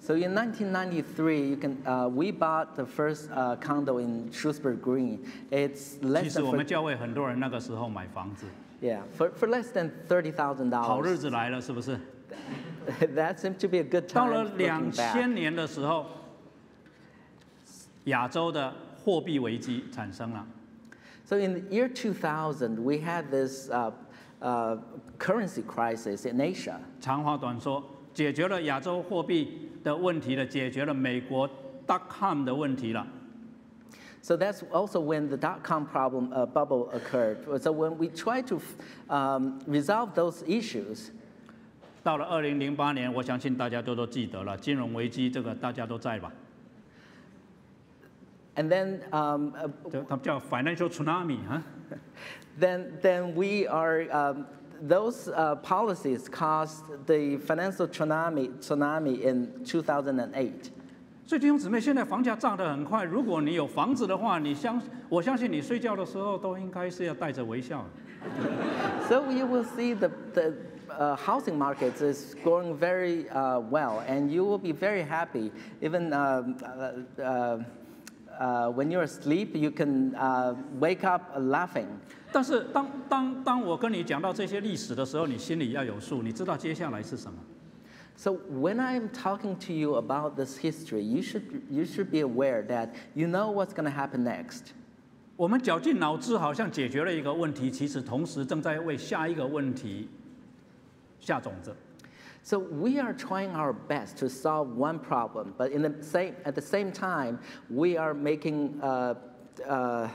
Speaker 2: So in 1993, you can, uh, we bought the first uh, condo in Shrewsbury Green. It's
Speaker 1: 其
Speaker 2: less
Speaker 1: 实
Speaker 2: than
Speaker 1: 我们教会很多人那个时候买房子
Speaker 2: ，yeah, for, for less than thirty thousand dollars.
Speaker 1: 好日子来了，是不是
Speaker 2: ？that seemed to be a good time
Speaker 1: 到
Speaker 2: 了
Speaker 1: 两.千年的时候，亚洲的货币危机产生了。
Speaker 2: So in the year 2000, we had this uh, uh, currency crisis in Asia.
Speaker 1: 长话短说，解决了亚洲货币的问题了，解决了美国 dot com 的问题了。
Speaker 2: So that's also when the dot-com problem uh, bubble occurred. So when we try to um, resolve those issues,
Speaker 1: 到了二零零八年，我相信大家都都记得了，金融危机这个大家都在吧？
Speaker 2: and then um, uh,
Speaker 1: 这他们叫 financial tsunami 啊。
Speaker 2: then then we are um, those uh, policies caused the financial tsunami tsunami in 2008.
Speaker 1: 所以弟兄姊妹，现在房价涨得很快。如果你有房子的话，你相我相信你睡觉的时候都应该是要带着微笑。
Speaker 2: So you will see the, the uh, housing market is growing very uh, well, and you will be very happy. Even um, uh, uh, uh, when you're asleep, you can uh, wake up laughing.
Speaker 1: 但是当当当我跟你讲到这些历史的时候，你心里要有数，你知道接下来是什么。
Speaker 2: So when I'm talking to you about this history, you should, you should be aware that you know what's going to happen next.
Speaker 1: 我们绞尽脑汁，好像解决了一个问题，其实同时正在为下一个问题下种子。
Speaker 2: So we are trying our best to solve one problem, but in the same, at the same time, we are making, uh, uh,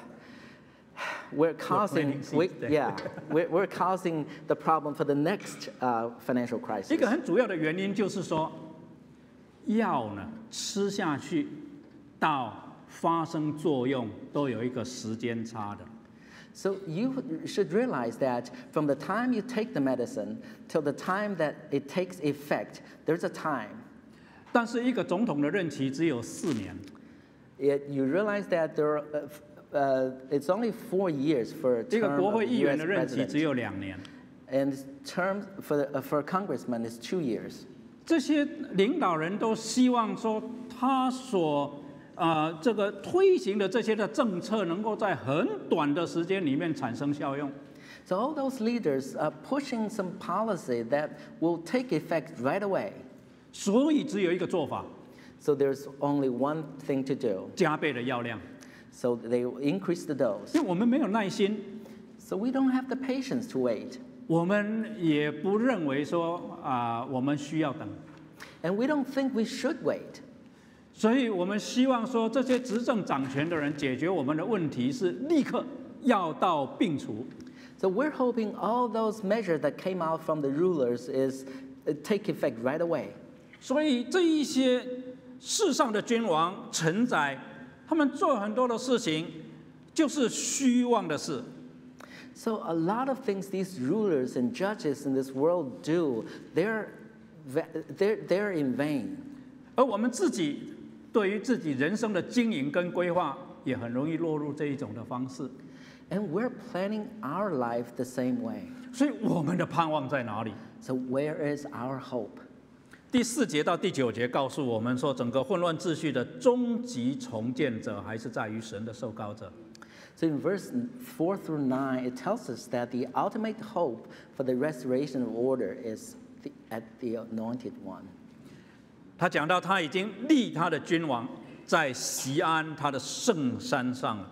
Speaker 2: we're causing,
Speaker 1: planting
Speaker 2: we,
Speaker 1: seeds there.
Speaker 2: yeah, we're, we're causing the problem for the next uh, financial
Speaker 1: 一
Speaker 2: crisis.
Speaker 1: 个很主要的原因就是说，药呢吃下去到发生作用都有一个时间差的。
Speaker 2: So you should realize that from the time you take the medicine till the time that it takes effect, there's a time.
Speaker 1: 但是一个总统的任期只有四年，
Speaker 2: It, you realize that there are, uh, f- uh, it's only four years for a
Speaker 1: 一个
Speaker 2: term
Speaker 1: 国
Speaker 2: of
Speaker 1: 会议
Speaker 2: U.S.
Speaker 1: 员的任期
Speaker 2: president.
Speaker 1: 只有两年。
Speaker 2: And term for, the, uh, for a congressman is two years.
Speaker 1: 这些领导人都希望说，他所 呃这个推行的这些的政策，能够在很短的时间里面产生效用。
Speaker 2: So all those leaders are pushing some policy that will take effect right away.
Speaker 1: 所以只有一个做法
Speaker 2: ：So there's only one thing to do.
Speaker 1: 加倍的药量。
Speaker 2: So they increase the dose.
Speaker 1: 因为我们没有耐心
Speaker 2: ，So we don't have the patience to wait.
Speaker 1: 我们也不认为说啊、我们需要等
Speaker 2: ，And we don't think we should wait.
Speaker 1: 所以我们希望说这些执政掌权的人解决我们的问题是立刻药到病除。
Speaker 2: So we're hoping all those measures that came out from the rulers is uh, take effect right away.
Speaker 1: 所以这一些世上的君王、臣宰，他们做很多的事情，就是虚妄的事。
Speaker 2: So a lot of things these rulers and judges in this world do, they're, they're, they're in vain.
Speaker 1: 而我们自己对于自己人生的经营跟规划，也很容易落入这一种的方式。
Speaker 2: And we're planning our life the same way.
Speaker 1: 所以我们的盼望在哪里
Speaker 2: ？So where is our hope?
Speaker 1: 第四节到第九节告诉我们说，整个混乱秩序的终极重建者，还是在于神的受膏者。
Speaker 2: So in verse 4 through 9, it tells us that the ultimate hope for the restoration of order is the, at the anointed one.
Speaker 1: 他讲到他已经立他的君王在西安他的圣山上了。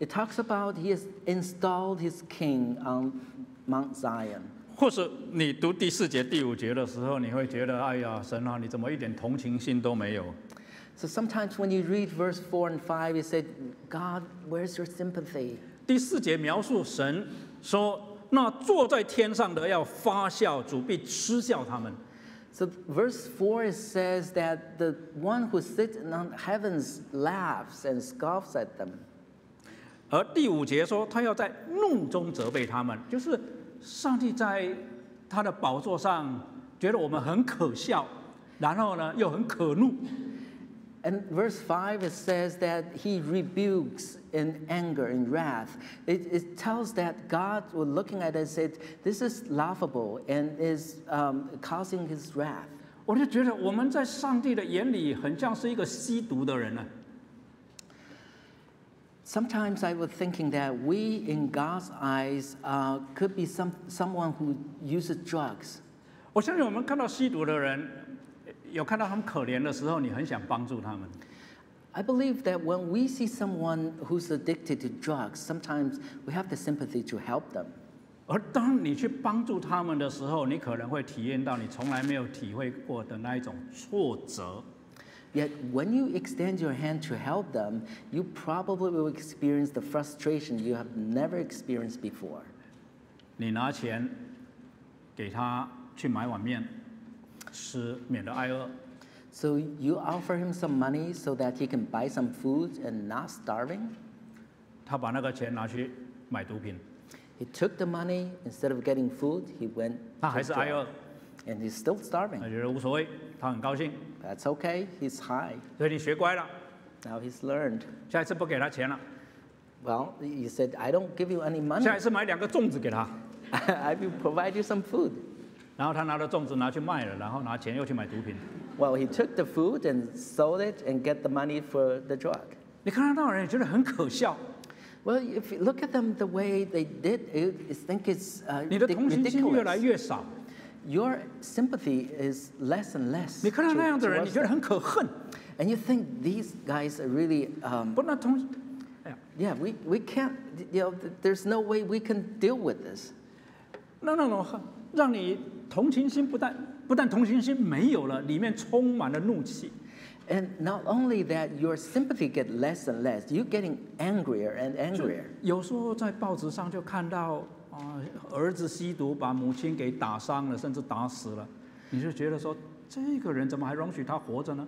Speaker 2: It talks about he has installed his king on Mount Zion.
Speaker 1: 或是你读第四节、第五节的时候，你会觉得，哎呀，神啊，你怎么一点同情心都没有
Speaker 2: ？So sometimes when you read verse four and five, you say, God, where's your sympathy?
Speaker 1: 第四节描述神说，那坐在天上的要发笑，主必嗤笑他们。
Speaker 2: So verse four says that the one who sits on heavens laughs and scoffs at them.
Speaker 1: 而第五节说，他要在怒中责备他们，就是上帝在他的宝座上觉得我们很可笑，然后呢又很可怒。
Speaker 2: And verse 5 it says that he rebukes in anger and wrath. It, it tells that God was looking at it and said, This is laughable and is um, causing his wrath.
Speaker 1: 我就觉得我们在上帝的眼里很像是一个吸毒的人呢、
Speaker 2: Sometimes I was thinking that we, in God's eyes, uh, could be some, someone who uses drugs.
Speaker 1: 我相信我们看到吸毒的人， 有看到他们可怜的时候，你很想帮助他们。
Speaker 2: I believe that when we see someone who's addicted to drugs, sometimes we have the sympathy to help them.
Speaker 1: 而当你去帮助他们的时候，你可能会体验到你从来没有体会过的那一种挫折。
Speaker 2: Yet when you extend your hand to help them, you probably will experience the frustration you have never experienced before.
Speaker 1: 你拿钱给他去买碗面 吃，免得挨饿。
Speaker 2: So you offer him some money so that he can buy some food and not starving.
Speaker 1: 他把那个钱拿去买毒品，
Speaker 2: He took the money instead of getting food. He went
Speaker 1: 他还
Speaker 2: to
Speaker 1: 是挨
Speaker 2: drug.
Speaker 1: 饿，
Speaker 2: and he's still
Speaker 1: 他
Speaker 2: starving.
Speaker 1: 觉得无所谓，他很高兴，
Speaker 2: That's okay. He's high.
Speaker 1: 所以你学乖了，
Speaker 2: Now he's learned.
Speaker 1: 下一次不给他钱了，
Speaker 2: Well, you said I don't give you any money.
Speaker 1: 下一次买两个粽子给他，
Speaker 2: I will provide you some food.
Speaker 1: 然后他拿了粽子拿去卖了，然后拿钱又去买毒品。
Speaker 2: Well, he took the food and sold it and get the money for the drug.
Speaker 1: 你看得到人，你觉得很可笑，
Speaker 2: Well, if you look at them the way they did, you you think it's uh,
Speaker 1: 你的
Speaker 2: ridic-
Speaker 1: 同情心越来
Speaker 2: ridiculous.
Speaker 1: 越少。
Speaker 2: Your sympathy is less and less.
Speaker 1: 你看到
Speaker 2: to-
Speaker 1: 那样的人，你
Speaker 2: towards
Speaker 1: 觉得
Speaker 2: them.
Speaker 1: 很可恨。
Speaker 2: And you think these guys are really, um,
Speaker 1: 不，那同，哎呀，
Speaker 2: yeah, we, we can't, you know, th- there's no way we can deal with this.
Speaker 1: 那那种让你 同情心不但不但同情心没有了，里面充满了怒气。
Speaker 2: And not only that, your sympathy get less and less. You're getting angrier and angrier.
Speaker 1: 有时候在报纸上就看到啊，儿子吸毒把母亲给打伤了，甚至打死了，你就觉得说，这个人怎么还容许他活着呢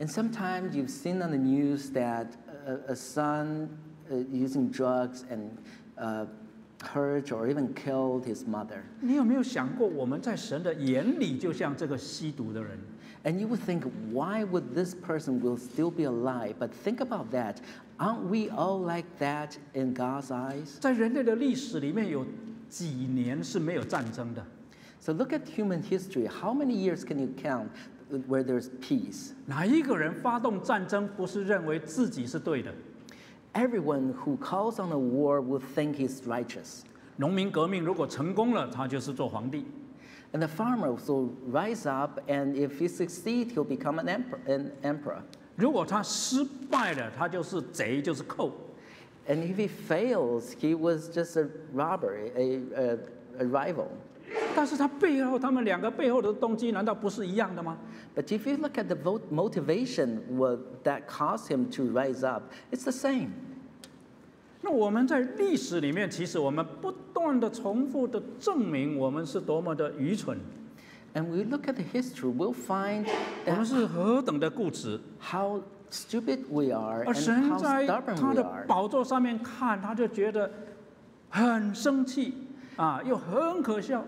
Speaker 2: ？And sometimes you've seen on the news that a, a son uh, using drugs and uh, hurt or even killed his mother.
Speaker 1: 你有没有想过，我们在神的眼里就像这个吸毒的人？
Speaker 2: And you would think, why would this person will still be alive? But think about that. Aren't we all like that in God's eyes?
Speaker 1: 在人类的历史里面，有几年是没有战争的？
Speaker 2: So look at human history. How many years can you count where there's peace?
Speaker 1: 哪一个人发动战争不是认为自己是对的？
Speaker 2: Everyone who calls on a war will think he's righteous.
Speaker 1: 农民革命如果成功了，他就是做皇帝；
Speaker 2: And the farmer will rise up, and if he succeeds, he'll become an emperor. An emperor.
Speaker 1: 如果他失败了，他就是贼，就是寇。
Speaker 2: And if he fails, he was just a robber, a, a, a rival.
Speaker 1: 但是他背后，他们两个背后的动机难道不是一样的吗
Speaker 2: ？But if you look at the motivation that caused him to rise up, it's the same.
Speaker 1: 那我们在历史里面，其实我们不断的重复的证明我们是多么的愚蠢
Speaker 2: ，And we look at the history, we'll find
Speaker 1: 我们是何等的固执。
Speaker 2: how stupid we are
Speaker 1: 而神在他的.宝座上面看，他就觉得很生气啊，又很可笑。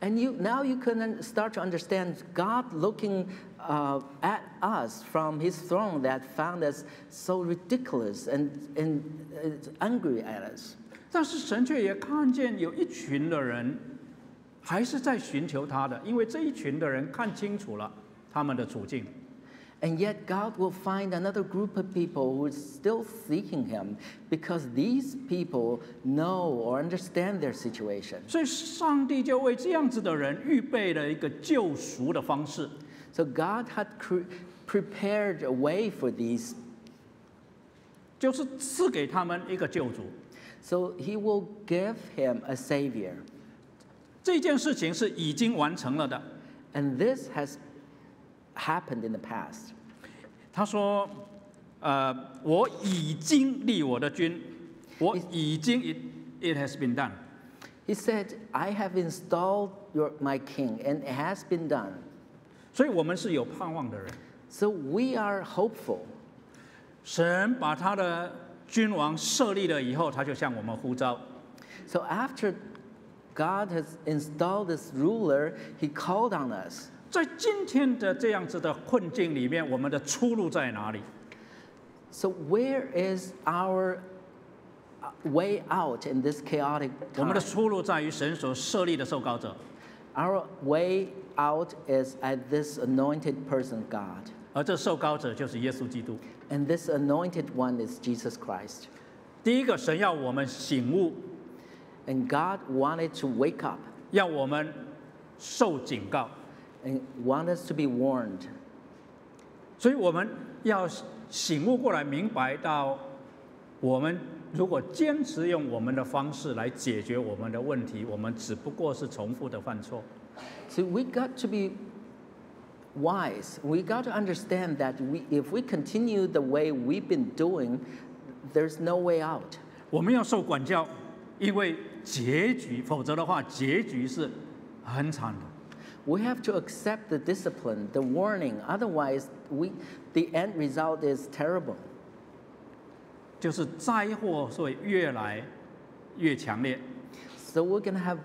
Speaker 2: And you, now you can un- start to understand God looking uh, at us from his throne that found us so ridiculous and, and uh, angry at us.
Speaker 1: 但是神却也看见有一群的人还是在寻求他的，因为这一群的人看清楚了他们的处境。
Speaker 2: And yet, God will find another group of people who is still seeking Him because these people know or understand their situation.
Speaker 1: 所以上帝就为这样子的人预备了一个救赎的方式，
Speaker 2: So, God had cre- prepared a way for these.
Speaker 1: 就是赐给他们一个救主。
Speaker 2: So, He will give him a Savior.
Speaker 1: 这件事情是已经完成了的。
Speaker 2: And this has happened in the past.
Speaker 1: 他说：“呃，我已经立我的君，我已经 it it has been done。
Speaker 2: He said, I have installed your, my king, and it has been done.
Speaker 1: 所以我们是有盼望的人。
Speaker 2: So, we are hopeful.
Speaker 1: 神把他的君王设立了以后，他就向我们呼召。
Speaker 2: So, after God has installed this ruler, He called on us.
Speaker 1: 在今天的这样子的困境里面，我们的出路在哪里
Speaker 2: ？So, where is our uh, way out in this chaotic
Speaker 1: 我们的出路在于神所设立的受膏者
Speaker 2: ，Our way out is at this anointed person, God.
Speaker 1: 而这受膏者就是耶稣基督。
Speaker 2: And this anointed one is Jesus Christ.
Speaker 1: 第一个，神要我们醒悟
Speaker 2: ，And God wanted to wake up
Speaker 1: 要我们受警告，
Speaker 2: and want us to be warned.
Speaker 1: 所以我们要醒悟过来，明白到 我们如果坚持用我们的方式来解决我们的问题，我们只不过是重复的犯错。
Speaker 2: So we got to be wise. We got to understand that we, if we continue the way we've been doing, there's no way out.
Speaker 1: 我们要受管教，因为结局，否则的话，结局是很惨的。
Speaker 2: We have to accept the discipline, the warning. Otherwise, we, the end result is terrible.
Speaker 1: 就是灾祸会越来越强烈。
Speaker 2: So we're going to have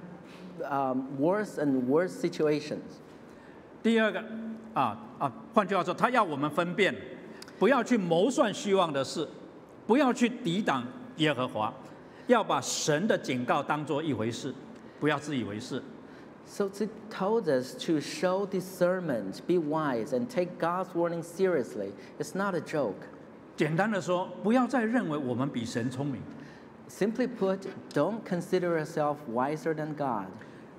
Speaker 2: um, worse and worse situations.
Speaker 1: 第二个，啊啊，换句话说，他要我们分辨，不要去谋算虚妄的事，不要去抵挡耶和华，要把神的警告当做一回事，不要自以为是。
Speaker 2: So it told us to show discernment, be wise, and take God's warning seriously. It's not a joke.
Speaker 1: 简单的说，不要再认为我们比神聪明。
Speaker 2: Simply put, don't consider yourself wiser than God.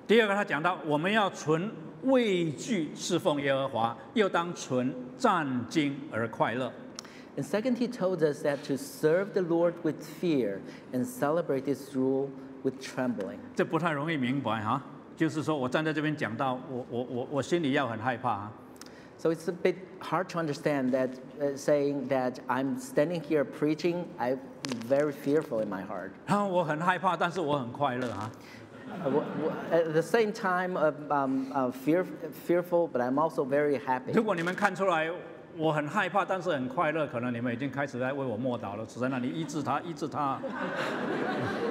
Speaker 1: 第二个，他讲到我们要存畏惧侍奉耶和华，又当存战惊而快乐。
Speaker 2: And second, he told us that to serve the Lord with fear and celebrate his rule with trembling.
Speaker 1: 这不太容易明白哈， 就是说我站在这边讲到，我我我我心里要很害怕哈。
Speaker 2: So it's a bit hard to understand that uh, saying that I'm standing here preaching, I'm very fearful in my heart.
Speaker 1: 然后我很害怕，但是我很快乐哈。
Speaker 2: Uh, w- w- at the same time, uh, um, uh, fear, fearful, but I'm also very happy.
Speaker 1: 如果你们看出来 我很害怕，但是很快乐，可能你们已经开始在为我默祷了，只在那里医治他，医治他。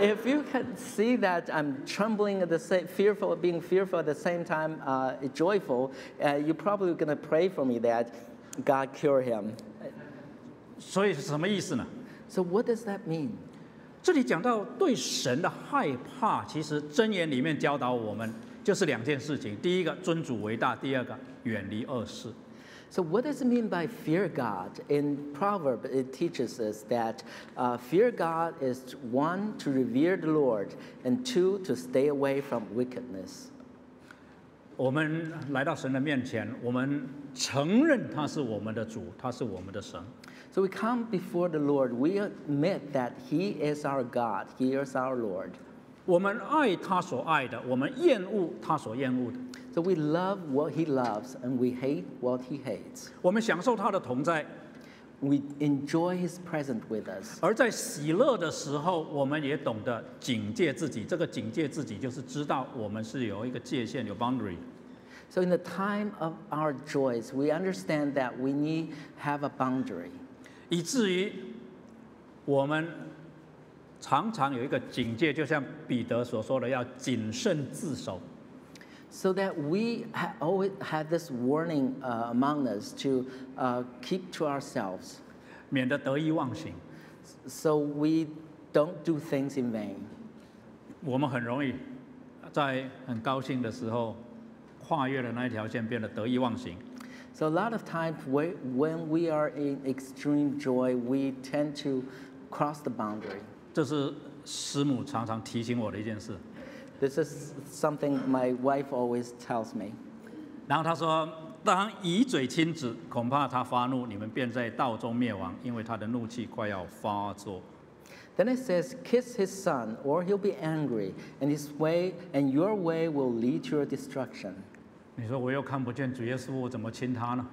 Speaker 2: If you can see that I'm trembling at the same, fearful, being fearful at the same time, uh, joyful, uh, you're probably going to pray for me that God cure him.
Speaker 1: 所以是什么意思呢
Speaker 2: ？So what does that mean?
Speaker 1: 这里讲到对神的害怕，其实箴言里面教导我们就是两件事情：第一个尊主为大，第二个远离恶事。
Speaker 2: So what does it mean by fear God? In Proverb, it teaches us that uh, fear God is one to revere the Lord, and two to stay away from wickedness.
Speaker 1: 我们来到神的面前，我们承认他是我们的主，他是我们的神。
Speaker 2: So we come before the Lord. We admit that He is our God. He is our Lord.
Speaker 1: 我们爱他所爱的，我们厌恶他所厌恶的。
Speaker 2: So we love what He loves, and we hate what He hates.
Speaker 1: 我们享受他的同在，
Speaker 2: We enjoy His presence with us.
Speaker 1: 而在喜乐的时候，我们也懂得警戒自己。这个警戒自己，就是知道我们是有一个界限，有 boundary。
Speaker 2: So in the time of our joys, we understand that we need have a boundary.
Speaker 1: 以至于我们常常有一个警戒，就像彼得所说的，要谨慎自守。
Speaker 2: So that we ha- always had this warning uh, among us to uh, keep to ourselves,
Speaker 1: 免得得意忘形。
Speaker 2: so we don't do things in vain.
Speaker 1: 我们很容易在很高兴的时候，跨越了那一条线，变得得意忘形。
Speaker 2: So a lot of times whe- when we are in extreme joy, we tend to cross the boundary.
Speaker 1: 这是师母常常提醒我的一件事。
Speaker 2: This is something my wife always tells me.
Speaker 1: 然后他说：“当以嘴亲子，恐怕他发怒，你们便在道中灭亡，因为他的怒气快要发作。
Speaker 2: Then it says, "Kiss his son, or he'll be angry, and his way and your way will lead to your destruction."
Speaker 1: ”你说我又看不见主耶稣，我怎么亲他呢？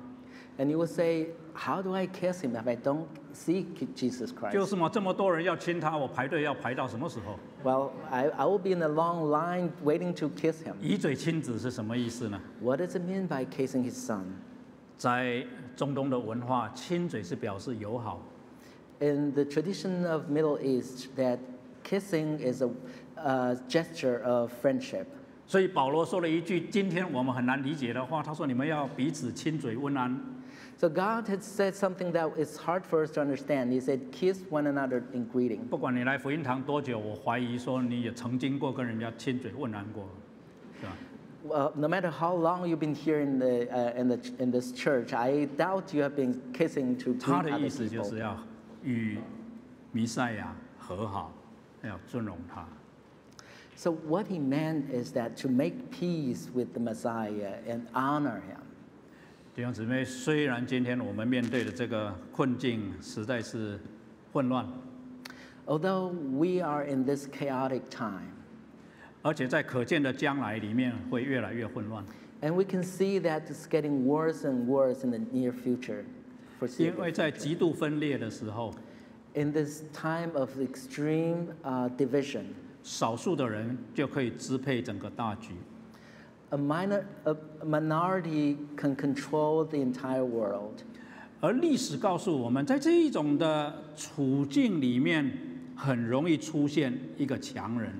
Speaker 2: And you will say, "How do I kiss him if I don't see K- Jesus
Speaker 1: 就
Speaker 2: Christ?"
Speaker 1: 是嘛，这么多人要亲他，我排队要排到什么时候？
Speaker 2: Well, I, I will be in a long line waiting to kiss him.
Speaker 1: 以嘴亲子是什么意思呢？
Speaker 2: What does it mean by kissing his son?
Speaker 1: 在中东的文化，亲嘴是表示友好，
Speaker 2: In the tradition of Middle East, that kissing is a uh, gesture of friendship.
Speaker 1: 所以保罗说了一句今天我们很难理解的话，他说：“你们要彼此亲嘴问安。
Speaker 2: So God had said something that is hard for us to understand. He said, "Kiss one another in greeting."
Speaker 1: ”不管你来福音堂多久，我怀疑说你也曾经过跟人家亲嘴问安过，是吧？
Speaker 2: Well, no matter how long you've been here in the uh, in the in this church, I doubt you have been kissing to
Speaker 1: 他
Speaker 2: greet
Speaker 1: 的意
Speaker 2: other
Speaker 1: 思就
Speaker 2: people.
Speaker 1: 是要与弥赛亚和好，要尊荣他。
Speaker 2: So what he meant is that to make peace with the Messiah and honor him.
Speaker 1: 弟兄姊妹，虽然今天我们面对的这个困境实在是混乱
Speaker 2: ，Although we are in this chaotic time,
Speaker 1: 而且在可见的将来里面会越来越混乱
Speaker 2: ，and we can see that it's getting worse and worse in the near future.
Speaker 1: 因为在极度分裂的时候
Speaker 2: ，In this time of extreme uh, division,
Speaker 1: 少数的人就可以支配整个大局。
Speaker 2: a, minor, a minority can control the entire world.
Speaker 1: 而历史告诉我们，在这一种的处境里面，很容易出现一个强人。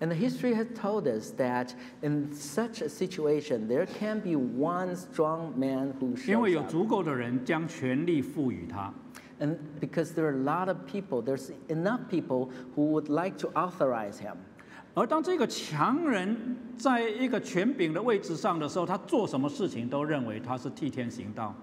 Speaker 2: And the history has told us that in such a situation, there can be one strong man who
Speaker 1: 因为
Speaker 2: shows
Speaker 1: 有
Speaker 2: up.
Speaker 1: 足够的人将权力赋予他，
Speaker 2: And because there are a lot of people, there's enough people who would like to authorize him.
Speaker 1: 而当这个强人在一个权柄的位置上的时候，他做什么事情都认为他是替天行道，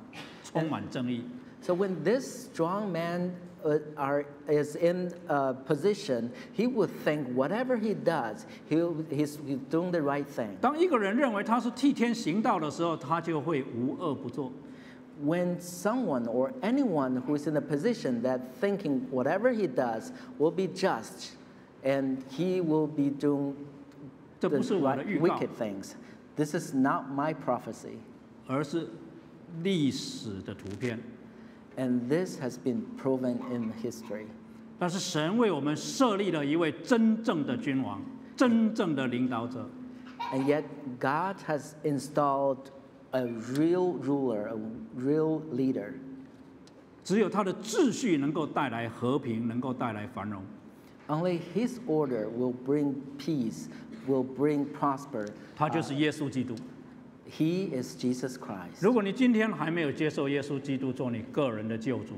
Speaker 1: 充满正义。
Speaker 2: So when this strong man uh, are, is in a position, he would think whatever he does, he'll, he's, he's doing the right thing.
Speaker 1: 当一个人认为他是替天行道的时候，他就会无恶不作。
Speaker 2: When someone or anyone who is in a position that thinking whatever he does will be just, and he will be doing
Speaker 1: 这
Speaker 2: the
Speaker 1: 不是我的
Speaker 2: right,
Speaker 1: 预告，
Speaker 2: wicked things. This is not my prophecy,
Speaker 1: 而是历史的图片。
Speaker 2: and this has been proven in history.
Speaker 1: 但是神为我们设立了一位真正的君王，真正的领导者。
Speaker 2: And yet, God has installed a real ruler, a real leader.
Speaker 1: 只有他的秩序能够带来和平，能够带来繁荣。
Speaker 2: Only His order will bring peace, will bring prosper.
Speaker 1: 他就是耶稣基督。
Speaker 2: He is Jesus Christ.
Speaker 1: 如果你今天还没有接受耶稣基督做你个人的救主，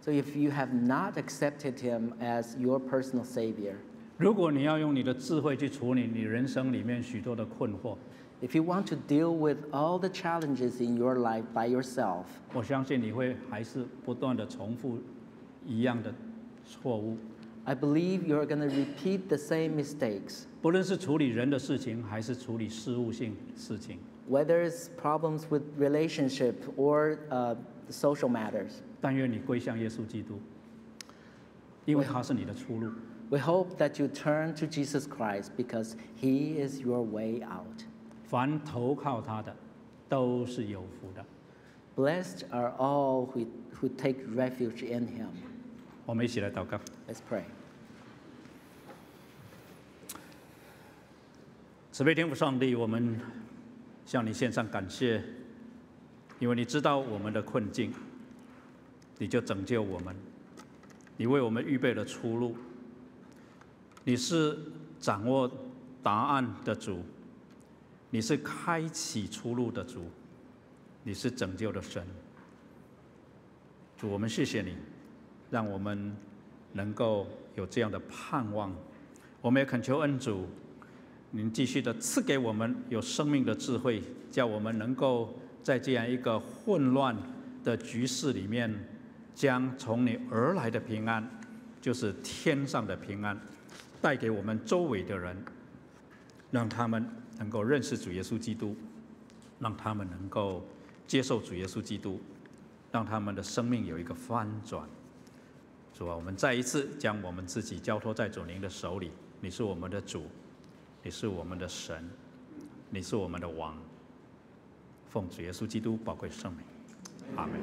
Speaker 2: So if you have not accepted Him as your personal Savior,
Speaker 1: 如果你要用你的智慧去处理你人生里面许多的困惑，
Speaker 2: if you want to deal with all the challenges in your life by yourself,
Speaker 1: 我相信你会还是不断的重复一样的错误。
Speaker 2: I believe you're going to repeat the same mistakes.
Speaker 1: 不论是处理人的事情，还是处理事务性事情，
Speaker 2: Whether it's problems with relationship or uh, social matters.
Speaker 1: 但愿你归向耶稣基督，因为他是你的出路。
Speaker 2: We hope that you turn to Jesus Christ because He is your way out.
Speaker 1: 凡投靠他的，都是有福的。
Speaker 2: Blessed are all who, who take refuge in Him.
Speaker 1: 我们一起来祷告。
Speaker 2: Let's pray.
Speaker 1: 慈悲天父上帝，我们向你献上感谢，因为你知道我们的困境，你就拯救我们，你为我们预备了出路。你是掌握答案的主，你是开启出路的主，你是拯救的神。主，我们谢谢你，让我们能够有这样的盼望。我们也恳求恩主，您继续的赐给我们有生命的智慧，叫我们能够在这样一个混乱的局势里面，将从你而来的平安，就是天上的平安，带给我们周围的人，让他们能够认识主耶稣基督，让他们能够接受主耶稣基督，让他们的生命有一个翻转。主啊，我们再一次将我们自己交托在主您的手里，你是我们的主，你是我们的神，你是我们的王。奉主耶稣基督宝贵圣名，阿门。